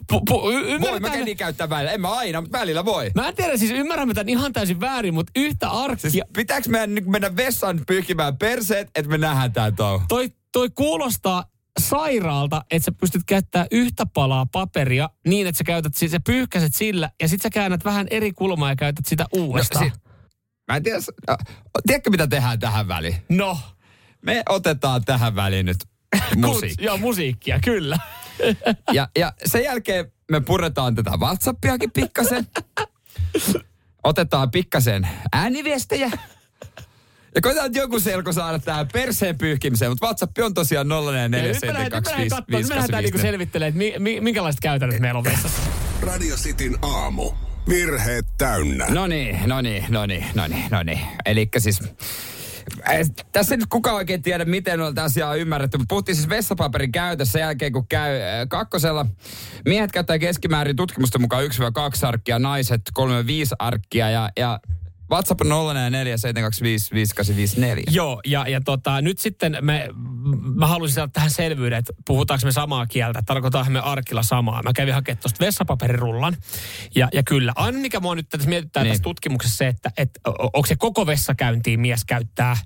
pu, pu, y- Voi mä käyn käyttää välillä. En mä aina, mutta välillä voi. Mä en tiedä, siis ymmärrämme tämän ihan täysin väärin, mutta yhtä arkkia... Siis pitääkö meidän nyt mennä vessaan pyyhkimään perseet, että me nähdään tää touhu? Toi, toi kuulostaa sairaalta, että sä pystyt käyttämään yhtä palaa paperia niin, että sä käytät, siis sä pyyhkäset sillä ja sit sä käännät vähän eri kulmaa ja käytät sitä uudestaan. No, si- Mä en tiedä, äh, tiedätkö mitä tehdään tähän väliin? No. Me otetaan tähän väliin nyt musiikki. Joo, musiikkia, kyllä. Ja, ja sen jälkeen me puretaan tätä WhatsAppiakin pikkasen. Otetaan pikkasen ääniviestejä. Ja koitetaan joku selko saada tähän perseen pyyhkimiseen, mutta WhatsApp on tosiaan 044 Nyt me lähdetään, niinku selvittelemään, että mi, mi, minkälaiset käytännöt meillä on vessassa. Radio Cityn aamu. Virheet täynnä. No niin, no niin, no niin, no niin, no niin. Elikkä siis... äh, Tässä ei nyt kukaan oikein tiedä, miten on asiaa ymmärretty. Puhuttiin siis vessapaperin käytössä sen jälkeen, kun käy äh, kakkosella. Miehet käyttää keskimäärin tutkimusten mukaan 1-2 arkkia, naiset 3-5 arkkia ja, ja WhatsApp on 044 Joo, ja, ja tota, nyt sitten me, mä haluaisin saada tähän selvyyden, että puhutaanko me samaa kieltä, tarkoitaanko me arkilla samaa. Mä kävin hakemaan tuosta vessapaperirullan, ja, ja kyllä, aina mikä mua nyt tässä mietittää niin. tässä tutkimuksessa se, että et, onko se koko vessakäyntiin mies käyttää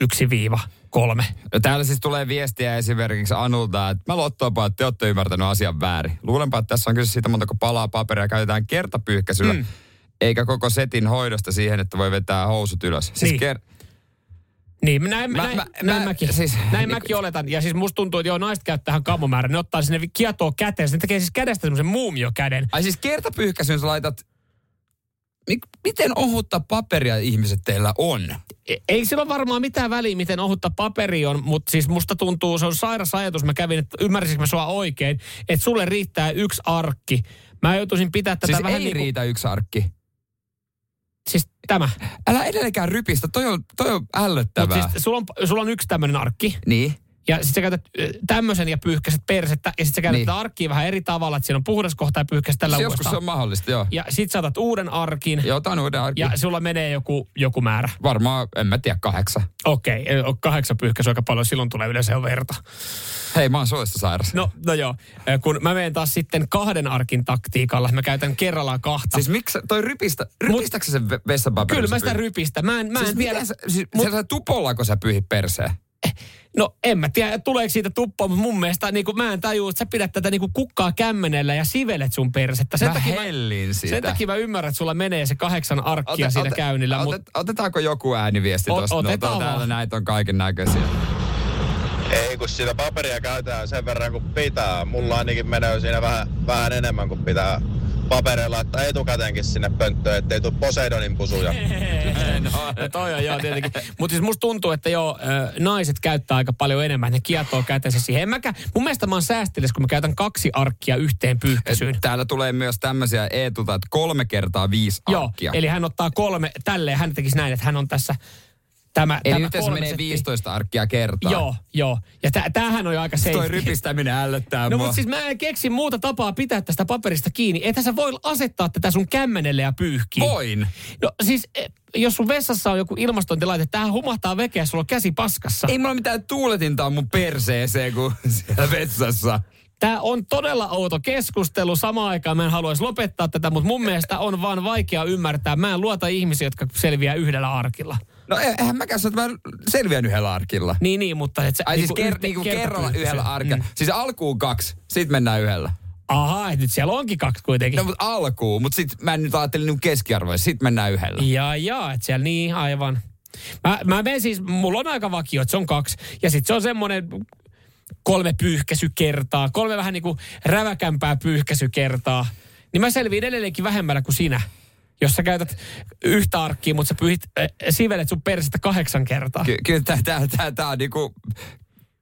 yksi viiva kolme. Täällä siis tulee viestiä esimerkiksi Anulta, että mä lottoanpa, että te olette ymmärtänyt asian väärin. Luulenpa, että tässä on kyse siitä montako palaa paperia käytetään kertapyyhkäisyllä, mm. Eikä koko setin hoidosta siihen, että voi vetää housut ylös. Siis Niin. ker- Niin, näin, Mä- näin, mä- näin, mä- mäkin, siis- näin niin- mäkin oletan. Ja siis musta tuntuu, että joo, naiset käyttää tähän kammomäärän. Ne ottaa sinne kietoa käteen. Ne tekee siis kädestä semmoisen muumiokäden. Ai siis kertapyyhkäisyyn sä laitat... Mik, miten ohutta paperia ihmiset teillä on? E- Ei sillä ole varmaan mitään väliä, miten ohutta paperi on, mutta siis musta tuntuu, se on sairas ajatus. Mä kävin, että ymmärsinkö mä sua oikein, että sulle riittää yksi arkki. Mä joutuisin pitää tätä Siis vähän ei niin kuin, riitä yksi arkki. Siis tämä. Älä edelleenkään rypistä, toi on, toi on ällöttävää. Mutta siis sulla on, sulla on yksi tämmöinen arkki. Niin. Ja sitten sä käytät tämmöisen ja pyyhkäset persettä. Ja sitten sä käytät Niin. arkkia vähän eri tavalla, että siinä on puhdas kohta ja pyyhkäset tällä Siis joskus uudestaan. se on mahdollista, joo. Ja sit sä otat uuden arkin. Joo, otan uuden arkin. Ja sulla menee joku, joku määrä. Varmaan, en mä tiedä, kahdeksan. Okei, okay, kahdeksan pyyhkäisyä aika paljon, silloin tulee yleensä jo verta. Hei, mä oon suolista sairas. No, no joo, kun mä menen taas sitten kahden arkin taktiikalla, mä käytän kerrallaan kahta. Siis miksi, toi rypistä, rypistäkö sä sen ve- vessapaperin? Kyllä mä sitä rypistä. Mä en, mä en siis tiedä. Sä, siis, Mut- sä tupollako sä pyyhit perseen? No en mä tiedä, tuleeko siitä tuppoa, mutta mun mielestä niin mä en tajua, että sä pidät tätä niin kukkaa kämmenellä ja sivelet sun persettä. Sen Mä takia hellin sitä. Sen takia mä ymmärrän, että sulla menee se kahdeksan arkkia Ote- siinä ote- käynnillä. otet- Mut, Otetaanko joku ääniviesti tuosta? otetaan no, täällä näitä on kaiken näköisiä. Ei, kun sitä paperia käytetään sen verran kuin pitää. Mulla ainakin menee siinä vähän, vähän enemmän kuin pitää papereilla laittaa etukäteenkin sinne pönttöön, ettei tule Poseidonin pusuja. no, toi on joo tietenkin. Mutta siis musta tuntuu, että joo, naiset käyttää aika paljon enemmän. Ne kietoo kätensä siihen. En mäkään, mun mielestä mä oon säästeliäs, kun mä käytän kaksi arkkia yhteen pyyhkäisyyn. Täällä tulee myös tämmöisiä etuta, että kolme kertaa viisi Joo, arkkia. eli hän ottaa kolme, tälleen hän tekisi näin, että hän on tässä tämä, Eli tämä yhteensä menee settiä. 15 arkkia kertaa. Joo, joo. Ja tä, tämähän on jo aika Toi safety. rypistäminen ällöttää No mua. mutta siis mä en keksi muuta tapaa pitää tästä paperista kiinni. Ethän sä voi asettaa tätä sun kämmenelle ja pyyhkiä. Voin. No siis, eh, jos sun vessassa on joku ilmastointilaite, tähän humahtaa vekeä, sulla on käsi paskassa. Ei mulla mitään tuuletinta mun perseeseen kuin siellä vessassa. Tämä on todella outo keskustelu. Samaan aikaan mä en haluaisi lopettaa tätä, mutta mun mielestä on vaan vaikea ymmärtää. Mä en luota ihmisiä, jotka selviää yhdellä arkilla. No e- eihän mäkään sano, että mä selviän yhdellä arkilla. Niin, niin, mutta... Et se, Ai siis niinku ker- yhte- niinku kerralla yhdellä arkilla. Mm. Siis alkuun kaksi, sit mennään yhdellä. Aha, et nyt siellä onkin kaksi kuitenkin. No mutta alkuun, mutta sit mä nyt ajattelin niinku keskiarvoja, sit mennään yhdellä. Ja, ja, että siellä niin aivan. Mä, mä menen siis, mulla on aika vakio, että se on kaksi. Ja sitten se on semmoinen kolme pyyhkäisykertaa, kolme vähän niin kuin räväkämpää pyyhkäisykertaa. Niin mä selviin edelleenkin vähemmällä kuin sinä. Jos sä käytät yhtä arkkia, mutta sä pyyhit, äh, sivelet sun persettä kahdeksan kertaa. Ky- kyllä tää, tää, tää, tää on niinku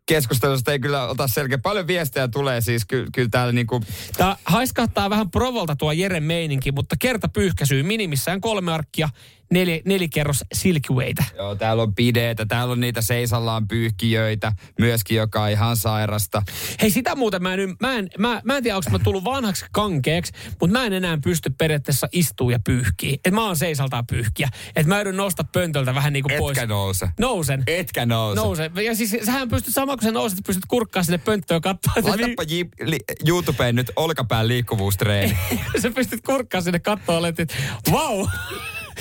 keskustelusta ei kyllä ota selkeä. Paljon viestejä tulee siis, ky- kyllä täällä niinku... Tää haiskahtaa vähän provolta tuo Jeren meininki, mutta kerta pyyhkäisyy minimissään kolme arkkia, neli, nelikerros silkweitä. Joo, täällä on pideitä, täällä on niitä seisallaan pyyhkijöitä, myöskin joka on ihan sairasta. Hei, sitä muuten mä en, mä en, mä, mä en tiedä, onko mä tullut vanhaksi kankeeksi, mutta mä en enää pysty periaatteessa istua ja pyyhkiä. Et mä oon seisaltaa pyyhkiä. Et mä joudun nostaa pöntöltä vähän niin kuin pois. Etkä nouse. Nousen. Etkä nouse. Nouse. Ja siis sähän pystyt, sama kun sä nouset, pystyt kurkkaa sinne pönttöön katsoa. että Laitapa j- li- YouTubeen nyt olkapään liikkuvuustreeni. sä pystyt kurkkaa sinne katsoa, että vau,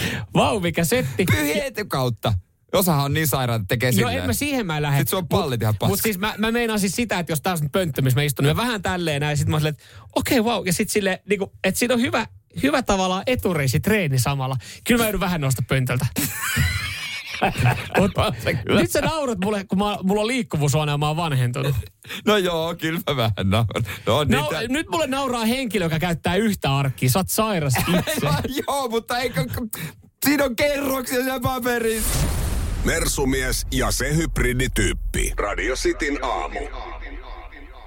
vau, mikä setti. Pyyhi etukautta. Osahan on niin sairaat, että tekee Joo, silleen. en mä siihen mä lähde. Sitten sulla on pallit ihan Mutta paska. siis mä, mä meinaan siis sitä, että jos taas nyt pönttö, missä mä istun, niin mä vähän tälleen näin, sit mä silleen, että okei, okay, wow. Ja sit silleen, niinku, että siinä on hyvä, hyvä tavallaan etureisi treeni samalla. Kyllä mä joudun vähän nousta pöntöltä. Nyt sä naurat mulle, kun mä, mulla on liikkuvuushuone ja mä oon vanhentunut. No joo, kyllä mä vähän nauran. No, No, niitä... nyt mulle nauraa henkilö, joka käyttää yhtä arkkia. Sä oot sairas itse. joo, mutta eikö... Siinä on kerroksia siellä paperissa. Mersumies ja se hybridityyppi. Radio Cityn aamu.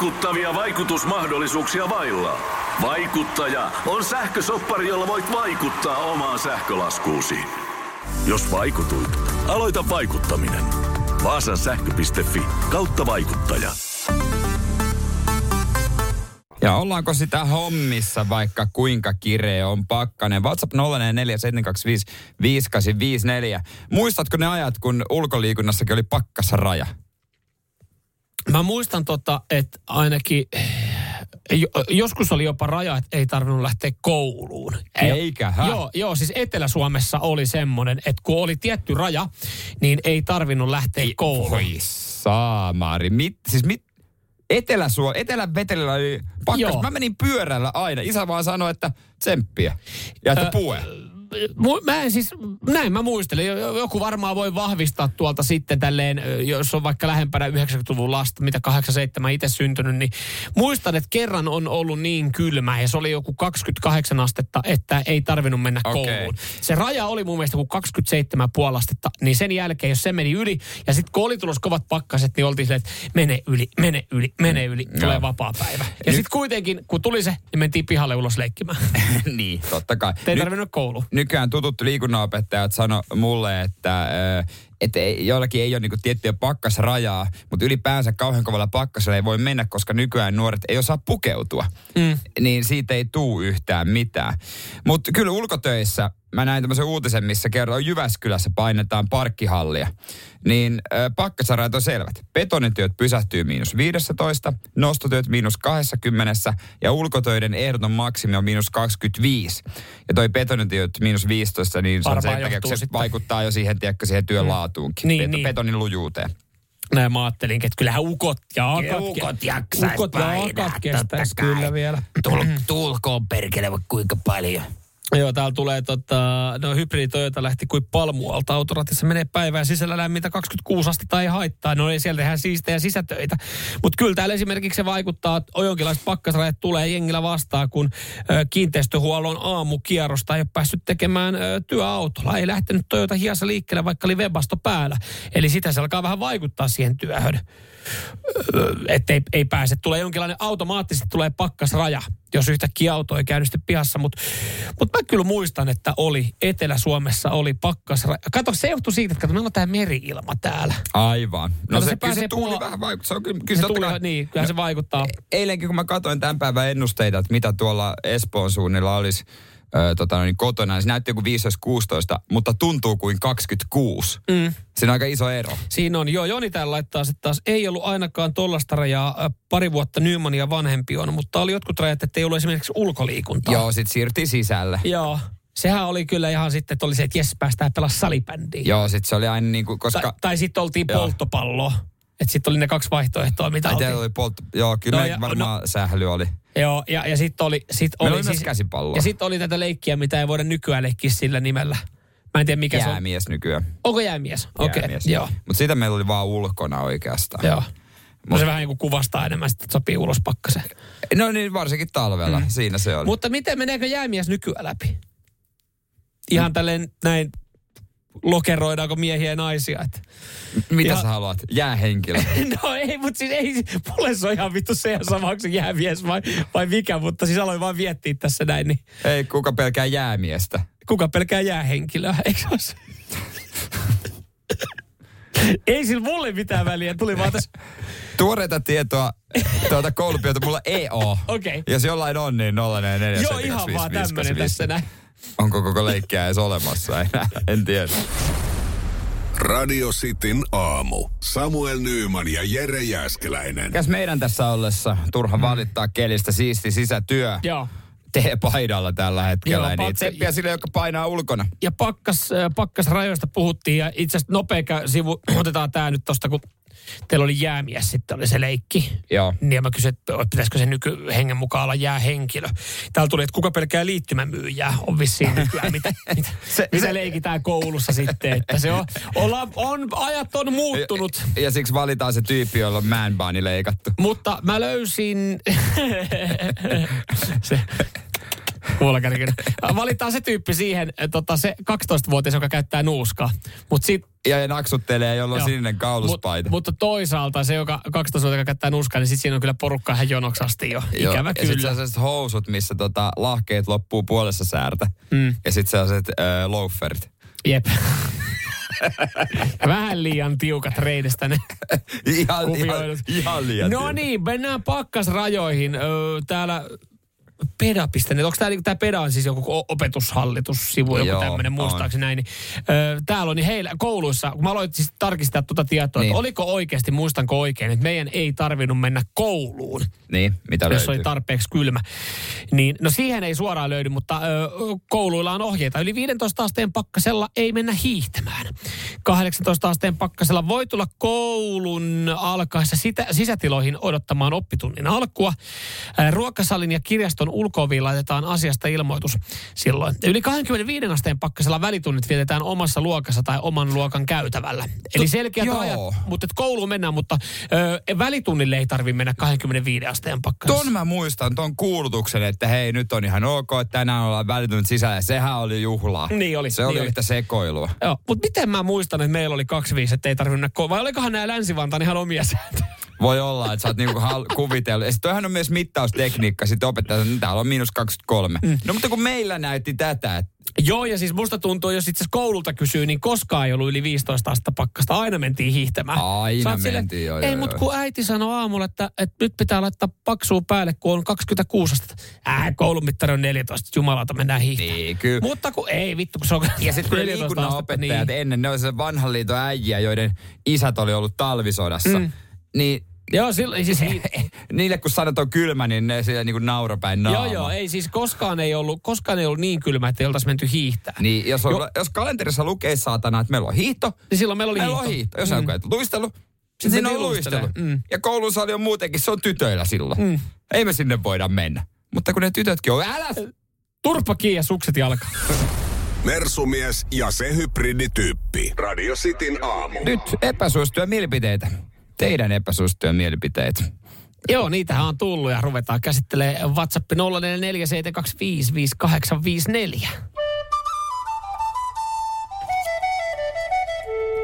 Vaikuttavia vaikutusmahdollisuuksia vailla? Vaikuttaja on sähkösoppari, jolla voit vaikuttaa omaan sähkölaskuusi. Jos vaikutuit, aloita vaikuttaminen. Vaasan sähkö.fi kautta vaikuttaja. Ja ollaanko sitä hommissa vaikka kuinka kireä on pakkanen? WhatsApp 0447255854. Muistatko ne ajat, kun ulkoliikunnassakin oli pakkasraja? Mä muistan tota, että ainakin jo- joskus oli jopa raja, että ei tarvinnut lähteä kouluun. Eiköhän. Joo, joo, siis Etelä-Suomessa oli semmoinen, että kun oli tietty raja, niin ei tarvinnut lähteä kouluun. Voi saamari. Mit, siis mit, Etelä-Suo, Etelä-Vetelillä oli pakkas. Joo. Mä menin pyörällä aina. Isä vaan sanoi, että tsemppiä. Ja että Ö, pue. Mä en siis, näin mä muistelen. Jo- Joku varmaan voi vahvistaa tuolta sitten tälleen, jos on vaikka lähempänä 90-luvun lasta, mitä 87 itse syntynyt, niin muistan, että kerran on ollut niin kylmä ja se oli joku 28 astetta, että ei tarvinnut mennä Okei. kouluun. Se raja oli mun mielestä kuin 27,5 astetta, niin sen jälkeen, jos se meni yli, ja sitten kun oli tulossa kovat pakkaset, niin oltiin silleen, että mene yli, mene yli, mene yli, tulee Joo. vapaa päivä. Ja sitten kuitenkin, kun tuli se, niin mentiin pihalle ulos leikkimään. niin, totta kai. Ei Nyt- tarvinnut kouluun. Nykyään tutut liikunnanopettajat sano mulle, että, ö, että ei- joillakin ei ole niinku tiettyä pakkasrajaa, mutta ylipäänsä kauhean kovalla pakkasella ei voi mennä, koska nykyään nuoret ei osaa pukeutua. Mm. Niin siitä ei tuu yhtään mitään. Mutta kyllä ulkotöissä mä näin tämmöisen uutisen, missä kerroin Jyväskylässä painetaan parkkihallia. Niin ö, pakkasarajat on selvät. Betonityöt pysähtyy miinus 15, nostotyöt miinus 20 ja ulkotöiden ehdoton maksimi on miinus 25. Ja toi betonityöt miinus 15, niin se on sen takia, kun se sitten. vaikuttaa jo siihen, tiedätkö, siihen työn laatuunkin. Niin, Bet- niin. Betonin lujuuteen. Näin mä ajattelinkin, että kyllähän ukot ja akat, Ukot jaksais ukot ja akat kestäis kyllä vielä. tulkoon perkele kuinka paljon. Joo, täällä tulee tota, no hybridi Toyota lähti kuin palmualta autoratissa. Menee päivään sisällä lämmintä 26 astetta ei haittaa. No ei siellä tehdään siistejä sisätöitä. Mutta kyllä täällä esimerkiksi se vaikuttaa, että jonkinlaiset pakkasrajat tulee jengillä vastaan, kun ö, kiinteistöhuollon aamukierrosta ei ole päässyt tekemään ö, työautolla. Ei lähtenyt Toyota hiassa liikkeelle, vaikka oli webasto päällä. Eli sitä se alkaa vähän vaikuttaa siihen työhön. Että ei, ei pääse. Tulee jonkinlainen, automaattisesti tulee pakkasraja, jos yhtäkkiä auto ei käynyt sitten pihassa. Mutta mut mä kyllä muistan, että oli, Etelä-Suomessa oli pakkasraja. Kato, se johtui siitä, että kato, meillä on tämä meri-ilma täällä. Aivan. No Kato, se, se kyllä se tuuli puhua- vähän vaikuttaa. Se on kyllä, kyllä Se tuli, kai- niin, kyllä se vaikuttaa. eilenkin kun mä katsoin tämän päivän ennusteita, että mitä tuolla Espoon suunnilla olisi ö, tota, noin kotona, niin se näytti joku 15-16, mutta tuntuu kuin 26. Mm. Siinä on aika iso ero. Siinä on, joo, Joni täällä laittaa sitten taas, ei ollut ainakaan tollasta rajaa, äh, pari vuotta Nymania vanhempi on, mutta oli jotkut rajat, että ei ollut esimerkiksi ulkoliikuntaa. Joo, sit siirtyi sisälle. Joo. Sehän oli kyllä ihan sitten, että oli se, että jes, päästään pelaa salibändiä. Joo, sit se oli aina niin kuin, koska... Tai, tai sitten oltiin Joo. Että sitten oli ne kaksi vaihtoehtoa, mitä Ai oltiin. teillä oli poltto... Joo, kyllä No ja- varmaan no, sähly oli. Joo, ja, ja sitten oli... Sit Meillä oli, oli myös käsipalloa. Ja sitten oli tätä leikkiä, mitä ei voida nykyään leikkiä sillä nimellä. Mä en tiedä mikä se on. Jäämies nykyään. Onko jäämies? Okei, okay, joo. Mutta sitä meillä oli vaan ulkona oikeastaan. Joo. No se vähän niin kuin kuvastaa enemmän, että sopii ulos pakkaseen. No niin, varsinkin talvella. Mm. Siinä se oli. Mutta miten meneekö jäämies nykyään läpi? Ihan tälleen näin lokeroidaanko miehiä ja naisia? Että. Mitä Ja- sä haluat? Jäähenkilö. No ei, mutta siis ei, mulle se on ihan vittu se ihan sama, onko se jäämies vai, vai mikä, mutta siis aloin vaan viettiä tässä näin. Niin. Ei, kuka pelkää jäämiestä? kuka pelkää jäähenkilöä, eikö se? Ei sillä mulle mitään väliä, tuli vaan tässä... Tuoreita tietoa tuota koulupiota mulla ei oo. Okei. Okay. Jos jollain on, niin 044 Joo, ihan vaan tämmönen tässä näin. Onko koko leikkiä edes olemassa? En, en tiedä. Radio Cityn aamu. Samuel Nyyman ja Jere Jäskeläinen. Käs meidän tässä ollessa turha mm. valittaa kelistä siisti sisätyö. Joo. T-paidalla tällä hetkellä. Joo, niin tseppiä sille, joka painaa ulkona. Ja pakkas, äh, pakkasrajoista puhuttiin ja itse asiassa nopea sivu, otetaan tämä nyt tosta, kun teillä oli jäämies sitten, oli se leikki. Joo. Niin mä kysyin, että pitäisikö se nykyhengen mukaan olla jäähenkilö. Täällä tuli, että kuka pelkää liittymämyyjää on vissiin nykyään, mitä, mitä, Se- mitä se- leikitään koulussa sitten. Että se on, olla, on, ajat on muuttunut. Ja, ja siksi valitaan se tyyppi, jolla on man leikattu. Mutta mä löysin... se, Kuulakärkinen. Valitaan se tyyppi siihen, eh, tota, se 12-vuotias, joka käyttää nuuskaa. Mut sit, Ja, ja naksuttelee, jolla on sininen kauluspaita. Mut, mutta toisaalta se, joka 12-vuotias, joka käyttää nuuskaa, niin sit siinä on kyllä porukka ihan jonoksi asti jo. Joo, Ikävä ja sitten kyllä. sellaiset housut, missä tota, lahkeet loppuu puolessa säärtä. Mm. Ja sitten sellaiset äh, loaferit. Jep. Vähän liian tiukat reidestä ne Ihan, ihan, ihan liian No niin, mennään pakkasrajoihin. Öö, täällä peda.net, onko tämä, tämä peda on siis joku opetushallitus-sivu, joku Joo, tämmöinen muistaakseni näin. Niin, öö, täällä on niin heillä kouluissa, kun mä aloin siis tarkistaa tuota tietoa, Niin. että oliko oikeasti, muistanko oikein, että meidän ei tarvinnut mennä kouluun Niin, mitä jos löytyy? oli tarpeeksi kylmä. Niin, no siihen ei suoraan löydy, mutta ö, kouluilla on ohjeita. Yli 15 asteen pakkasella ei mennä hiihtämään. 18 asteen pakkasella voi tulla koulun alkaessa sitä, sisätiloihin odottamaan oppitunnin alkua. Ö, Ruokasalin ja kirjaston ulkooviin laitetaan asiasta ilmoitus silloin. Yli 25 asteen pakkasella välitunnit vietetään omassa luokassa tai oman luokan käytävällä. Eli selkeät joo. rajat, mutta et kouluun mennään, mutta ö, välitunnille ei tarvitse mennä 25 asteen pakkasessa. Ton mä muistan, ton kuulutuksen, että hei nyt on ihan ok, että tänään ollaan välitynyt sisällä. Ja sehän oli juhlaa. Niin oli, Se oli niin oli. yhtä sekoilua. Joo, mutta miten mä muistan, että meillä oli 25, että ei tarvinnut mennä ko- Vai olikohan nämä länsi-Vantaan ihan omia sääntöjä? Voi olla, että sä oot niinku hal- kuvitellut. Ja sit toihan on myös mittaustekniikka. Sitten opettaja, että täällä on miinus 23. Mm. No mutta kun meillä näytti tätä, että Joo, ja siis musta tuntuu, jos itse koululta kysyy, niin koskaan ei ollut yli 15 astetta pakkasta. Aina mentiin hiihtämään. Aina mentiin, joo, Ei, mutta kun äiti sanoi aamulla, että, että nyt pitää laittaa paksua päälle, kun on 26 astetta. Ää, koulumittari on 14, jumalauta, mennään hiihtämään. niin kyllä. Mutta kun ei, vittu, kun se on Ja sitten kun ne 14 liikunnan opettajat niin. ennen, ne oli se vanhan liiton äijiä, joiden isät oli ollut talvisodassa. Mm. Niin Joo, silloin siis... niille kun sanot on kylmä, niin ne siellä niinku nauropäin naama. Joo, joo, ei siis koskaan ei ollut, koskaan ei ollut niin kylmä, että ei oltaisi menty hiihtää. Niin, jos, on, Jo- jos kalenterissa lukee saatana, että meillä on hiihto, Niin silloin meillä oli meillä on hiihto. hiihto. Jos Mm. on luistelu, Sitten sitten siinä on luistelu. Mm. Ja koulusali on muutenkin, se on tytöillä silloin. Mm. Ei me sinne voida mennä. Mutta kun ne tytötkin on, älä! Turpa kiinni ja sukset jalkaan. Mersumies ja se hybridityyppi. Radio Cityn aamu. Nyt epäsuosittuja mielipiteitä. Teidän epäsuosittuja mielipiteitä. Joo, niitähän on tullut ja ruvetaan käsittelemään WhatsApp 0447255854.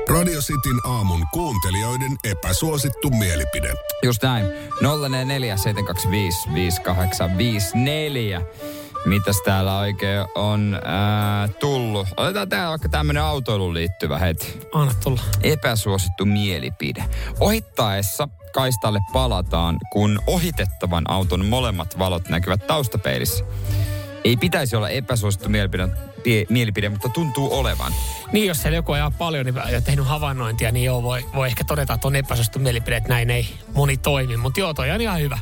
Radio Cityn aamun kuuntelijoiden epäsuosittu mielipide. Just näin. 0447255854. Mitäs täällä oikein on ää, tullut? Otetaan täällä vaikka tämmönen autoiluun liittyvä heti. Anna tulla. Epäsuosittu mielipide. Ohittaessa kaistalle palataan, kun ohitettavan auton molemmat valot näkyvät taustapeilissä. Ei pitäisi olla epäsuosittu mielipide, pie- mielipide mutta tuntuu olevan. Niin, jos siellä joku ajaa paljon niin ja tehnyt havainnointia, niin joo, voi, voi ehkä todeta, että on epäsuosittu mielipide, että näin ei moni toimi. Mutta joo, toi on ihan hyvä.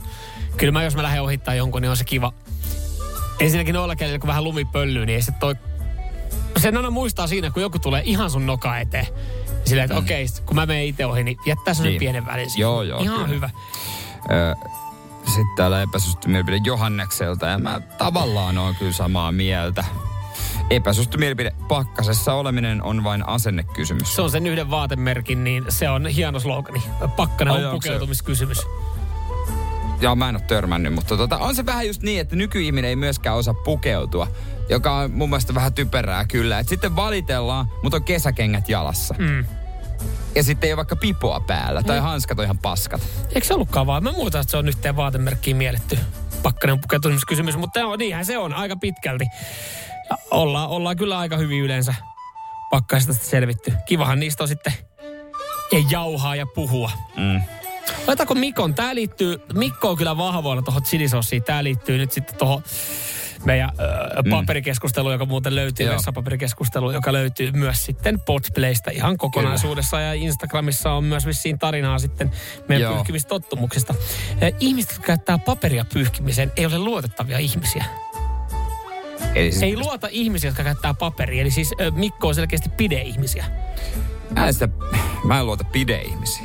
Kyllä mä, jos mä lähden ohittaa jonkun, niin on se kiva. Ensinnäkin noilla kelillä, kun vähän lumi pöllyy, niin ei se toi... Sen aina muistaa siinä, kun joku tulee ihan sun noka eteen. Silleen, että mm. okei, sit kun mä menen itse ohi, niin jättää sen Niin. pienen välin. siihen. Joo, joo, Ihan kyllä. hyvä. Ö, Sitten täällä epäsuosittu mielipide Johannekselta ja mä tavallaan oon kyllä samaa mieltä. Epäsuosittu mielipide pakkasessa oleminen on vain asennekysymys. Se on sen yhden vaatemerkin, niin se on hieno slogani. Pakkanen Ai on se? Joo, mä en ole törmännyt, mutta tota, on se vähän just niin, että nykyihminen ei myöskään osaa pukeutua, joka on mun mielestä vähän typerää kyllä. Et sitten valitellaan, mutta on kesäkengät jalassa. Mm. Ja sitten ei ole vaikka pipoa päällä, tai hanskat on ihan paskat. Eikö se ollutkaan vaan? Mä muutan, että se on yhteen vaatemerkkiin mielletty. Pakkanen on pukeutumiskysymys, mutta joo, niinhän se on aika pitkälti. Ja ollaan, ollaan kyllä aika hyvin yleensä pakkaista selvitty. Kivahan niistä on sitten ei jauhaa ja puhua. Mm. Otetaanko Mikon? Tää liittyy, Mikko on kyllä vahvoilla tuohon chilisossiin. Tää liittyy nyt sitten tuohon meidän ö, paperikeskusteluun, joka muuten löytyy, Joo. vessapaperikeskustelu, joka löytyy myös sitten Podplaysta ihan kokonaisuudessa. Ja Instagramissa on myös vissiin tarinaa sitten meidän Joo. pyyhkimistottumuksista. Ihmiset, jotka käyttää paperia pyyhkimiseen, ei ole luotettavia ihmisiä. Eli siis, Ei luota ihmisiä, jotka käyttää paperia. Eli siis Mikko on selkeästi pide-ihmisiä. mä, en sitä, mä en luota pide-ihmisiä.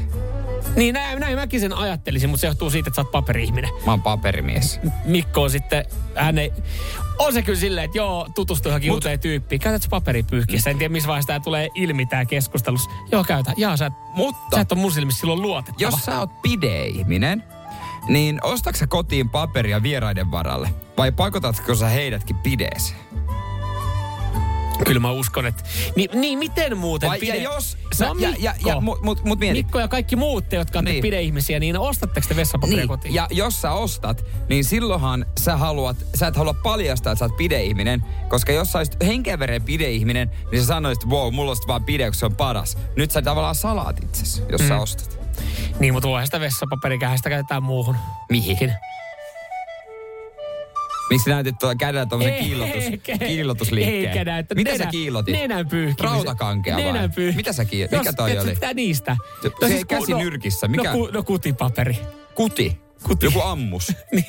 Niin näin, näin mäkin sen ajattelisin, mutta se johtuu siitä, että sä oot paperi-ihminen. Mä oon paperimies. Mikko on sitten, hän ei, on se kyllä silleen, että joo, tutustu johonkin uuteen tyyppiin. Käytätkö paperipyyhkiessä? En tiedä, missä vaiheessa tämä tulee ilmi tämä keskustelussa. Joo, käytä. Jaa, sä, Mutta sä et ole mun silmissä silloin luotettava. jos sä oot pide-ihminen, niin ostatko sä kotiin paperia vieraiden varalle? Vai pakotatko sä heidätkin pideeseen? Kyllä mä uskon, että... Niin, niin miten muuten Vai, pide... ja jos... Sä, no, ja, Mikko, ja, ja, mut, mut, mut mieti. Mikko ja kaikki muut te, jotka Niin. pide-ihmisiä, niin ostatteko te vessapaperia Niin, kotiin? ja jos sä ostat, niin silloinhan sä haluat, sä et halua paljastaa, että sä oot pide-ihminen, koska jos sä olisit henkenveren pide-ihminen, niin sä sanoisit, wow, mulla on vaan pide, se on paras. Nyt sä tavallaan salaat itsesi, jos mm. sä ostat. Niin, mutta voihan sitä vessapaperikähästä käytetään muuhun. Mihin? Miksi näytit tuolla kädellä tuommoisen Ei, kiillotus, kiillotusliikkeen? Eikä. Mitä Nenä- sä kiillotit? Nenän pyyhkimisen. Rautakankea vai? Nenän Mitä sä kiil- Jos- mikä toi oli? Mitä niistä? Se- se käsi nyrkissä, mikä- No, ku, no kutipaperi. Kuti. Kuti. Joku ammus. niin,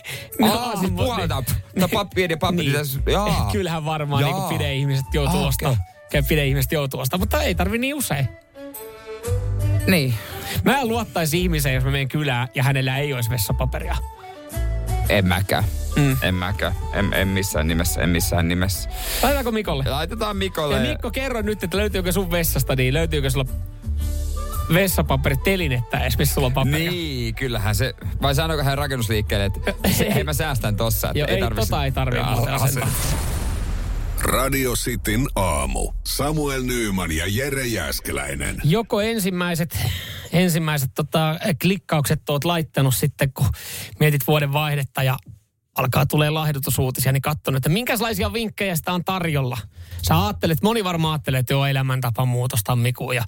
Aa, siis puolta. Tää pappi, pieni pappi. Niin. Niin. Jaa. Kyllähän varmaan niin pide-ihmiset joutuu Ah, ostamaan. Okay. Pide-ihmiset joutuu ostamaan, mutta ei tarvi niin usein. Niin. Mä en luottaisi ihmiseen, jos mä menen kylään ja hänellä ei olisi vessapaperia. En mäkään. Mm. En mäkään. En, en missään nimessä, en missään nimessä. Laitetaanko Mikolle? Laitetaan Mikolle. Ja Mikko, kerro nyt, että löytyykö sun vessasta, niin löytyykö sulla vessapaperitelinettä edes, missä sulla on paperia? Niin, kyllähän se, vai sanoiko hän rakennusliikkeelle, että hei mä säästän tossa. että Joo, ei, tarvi tota ei tarvii Radio Cityn aamu. Samuel Nyyman ja Jere Jäskeläinen. Joko ensimmäiset, ensimmäiset tota, klikkaukset oot laittanut sitten, kun mietit vuoden vaihdetta ja alkaa tulee lahjoitusuutisia, niin katsonut, että minkälaisia vinkkejä sitä on tarjolla. Sä ajattelet, moni varmaan ajattelee, että joo, elämäntapa muutos tammikuun ja,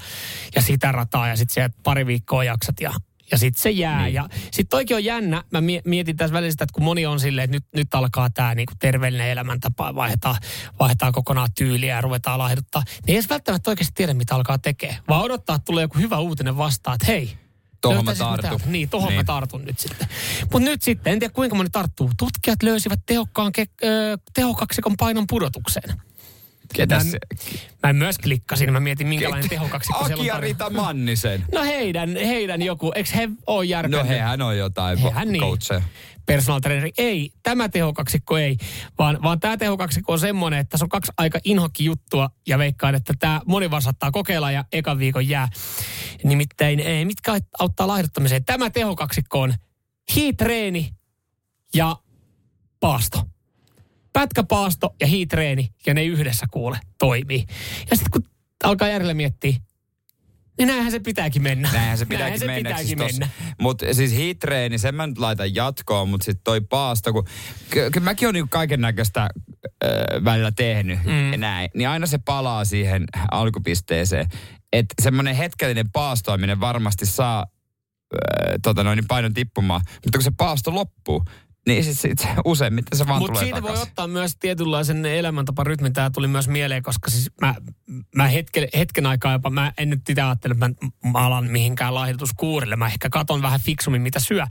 ja sitä rataa ja sitten pari viikkoa jaksat ja ja sitten se jää. Niin. Ja sitten toikin on jännä. Mä mie- mietin tässä välissä, sitä, että kun moni on silleen, että nyt, nyt alkaa tämä niinku terveellinen elämäntapa, vaihdetaan, vaihdetaan kokonaan tyyliä ja ruvetaan laihduttaa. Niin ei edes välttämättä oikeasti tiedä, mitä alkaa tekemään. Vaan odottaa, että tulee joku hyvä uutinen vastaan, että hei, Tohon mä tartun. täältä? Niin, tohon niin. mä tartun nyt sitten. Mutta nyt sitten, en tiedä kuinka moni tarttuu. Tutkijat löysivät tehokkaan ke- ö, tehokaksikon painon pudotukseen. Ketäs mä, mä myös klikkasin, mä mietin minkälainen on Aki ja. Rita Mannisen. No heidän, heidän joku, eikö he ole järkännyt? No hehän on jotain Hehän niin. coacheja. Personal traineri. Ei, tämä tehokaksikko ei, vaan, vaan tämä tehokaksikko on semmoinen, että se on kaksi aika inhokki juttua ja veikkaan, että tämä moni vaan saattaa kokeilla ja ekan viikon jää. Nimittäin, ei, mitkä auttaa laihduttamiseen? Tämä tehokaksikko on hiitreeni ja paasto. Pätkäpaasto ja hiitreeni ja ne yhdessä kuule toimii. Ja sitten kun alkaa järjellä miettiä, niin näinhän se pitääkin mennä. Näinhän se pitääkin se mennä. pitääkin siis mennä. Mutta siis hiitreeni, sen mä nyt laitan jatkoon, mutta sitten toi paasto, kun ky- kyllä mäkin olen niinku kaiken näköistä äh, välillä tehnyt mm. ja näin, niin aina se palaa siihen alkupisteeseen. Että semmoinen hetkellinen paastoaminen varmasti saa äh, tota noin, niin painon tippumaan, mutta kun se paasto loppuu, niin sit, sit, useimmiten se vaan Mutta tulee siitä takaisin. voi ottaa myös tietynlaisen elämäntaparytmin. Tämä tuli myös mieleen, koska siis mä, mä hetken, hetken aikaa jopa, mä en nyt sitä ajattele, että mä, mä alan mihinkään lahjoituskuurille. Mä ehkä katon vähän fiksummin, mitä syö.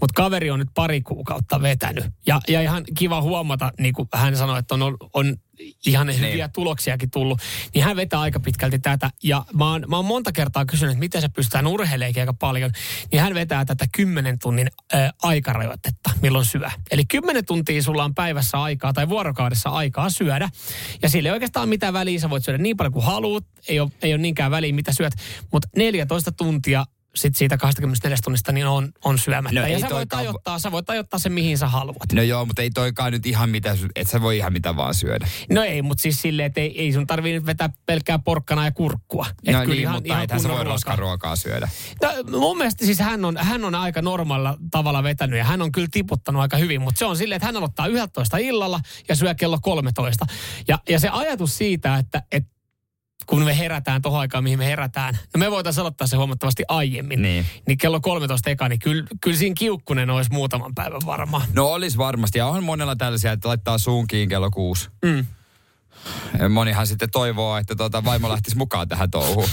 Mutta kaveri on nyt pari kuukautta vetänyt. Ja, ja ihan kiva huomata, niin kuin hän sanoi, että on, on ihan hyviä Niin. tuloksiakin tullut. Niin hän vetää aika pitkälti tätä. Ja mä oon, mä oon monta kertaa kysynyt, että miten se pystytään urheileekin aika paljon. Niin hän vetää tätä 10 tunnin ö, aikarajoitetta, milloin syö. Eli 10 tuntia sulla on päivässä aikaa tai vuorokaudessa aikaa syödä. Ja sille ei oikeastaan mitään väliä. Sä voit syödä niin paljon kuin haluat. Ei ole, ei ole niinkään väliä, mitä syöt. Mutta 14 tuntia sit siitä 24 tunnista niin on, on syömättä. No ja sä voit, ajoittaa, sä voit ajoittaa sen mihin sä haluat. No joo, mutta ei toikaan nyt ihan mitä, et sä voi ihan mitä vaan syödä. No ei, mutta siis silleen, että ei, ei sun tarvii nyt vetää pelkkää porkkana ja kurkkua. Et no kyllä niin, mutta ethän sä voi ruokaa. roskaruokaa syödä. No, mun mielestä siis hän on, hän on aika normaalilla tavalla vetänyt ja hän on kyllä tiputtanut aika hyvin, mutta se on silleen, että hän aloittaa 11 illalla ja syö kello 13. Ja, ja se ajatus siitä, että, että kun me herätään tuohon aikaan, mihin me herätään, no me voitaisiin aloittaa se huomattavasti aiemmin, Niin. niin kello 13 eka, niin kyllä, kyllä siinä kiukkunen olisi muutaman päivän varmaan. No olisi varmasti. Ja on monella tällaisia, että laittaa suun kiinni kello kuusi. Mm. Ja Monihan sitten toivoo, että tuota, vaimo lähtisi mukaan tähän touhuun.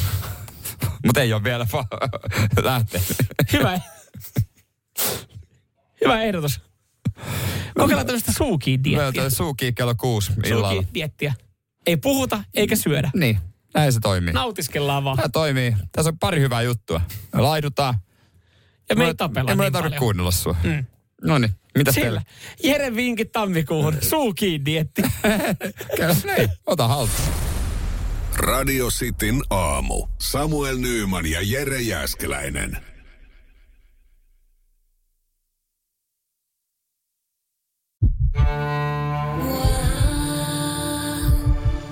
Mutta ei ole vielä lähtenyt. Hyvä. Hyvä ehdotus. Kokeillaan tämmöistä suukiin-diettiä. Mä Suu kiinni kello kuusi illalla. Suukiin-diettiä. Ei puhuta eikä syödä. Niin, näin se toimii. Nautiskellaan vaan. Tämä toimii. Tässä on pari hyvää juttua. Me laidutaan. Ja me ei tapella Ei niin niin tarvitse kuunnella sua. Mm. No niin, mitäs Sillä. teille? Jere vinkit tammikuuhun. Suukiin-dietti. Niin, ota haltuun. Radio Cityn aamu. Samuel Nyyman ja Jere Jäskeläinen.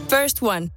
First One.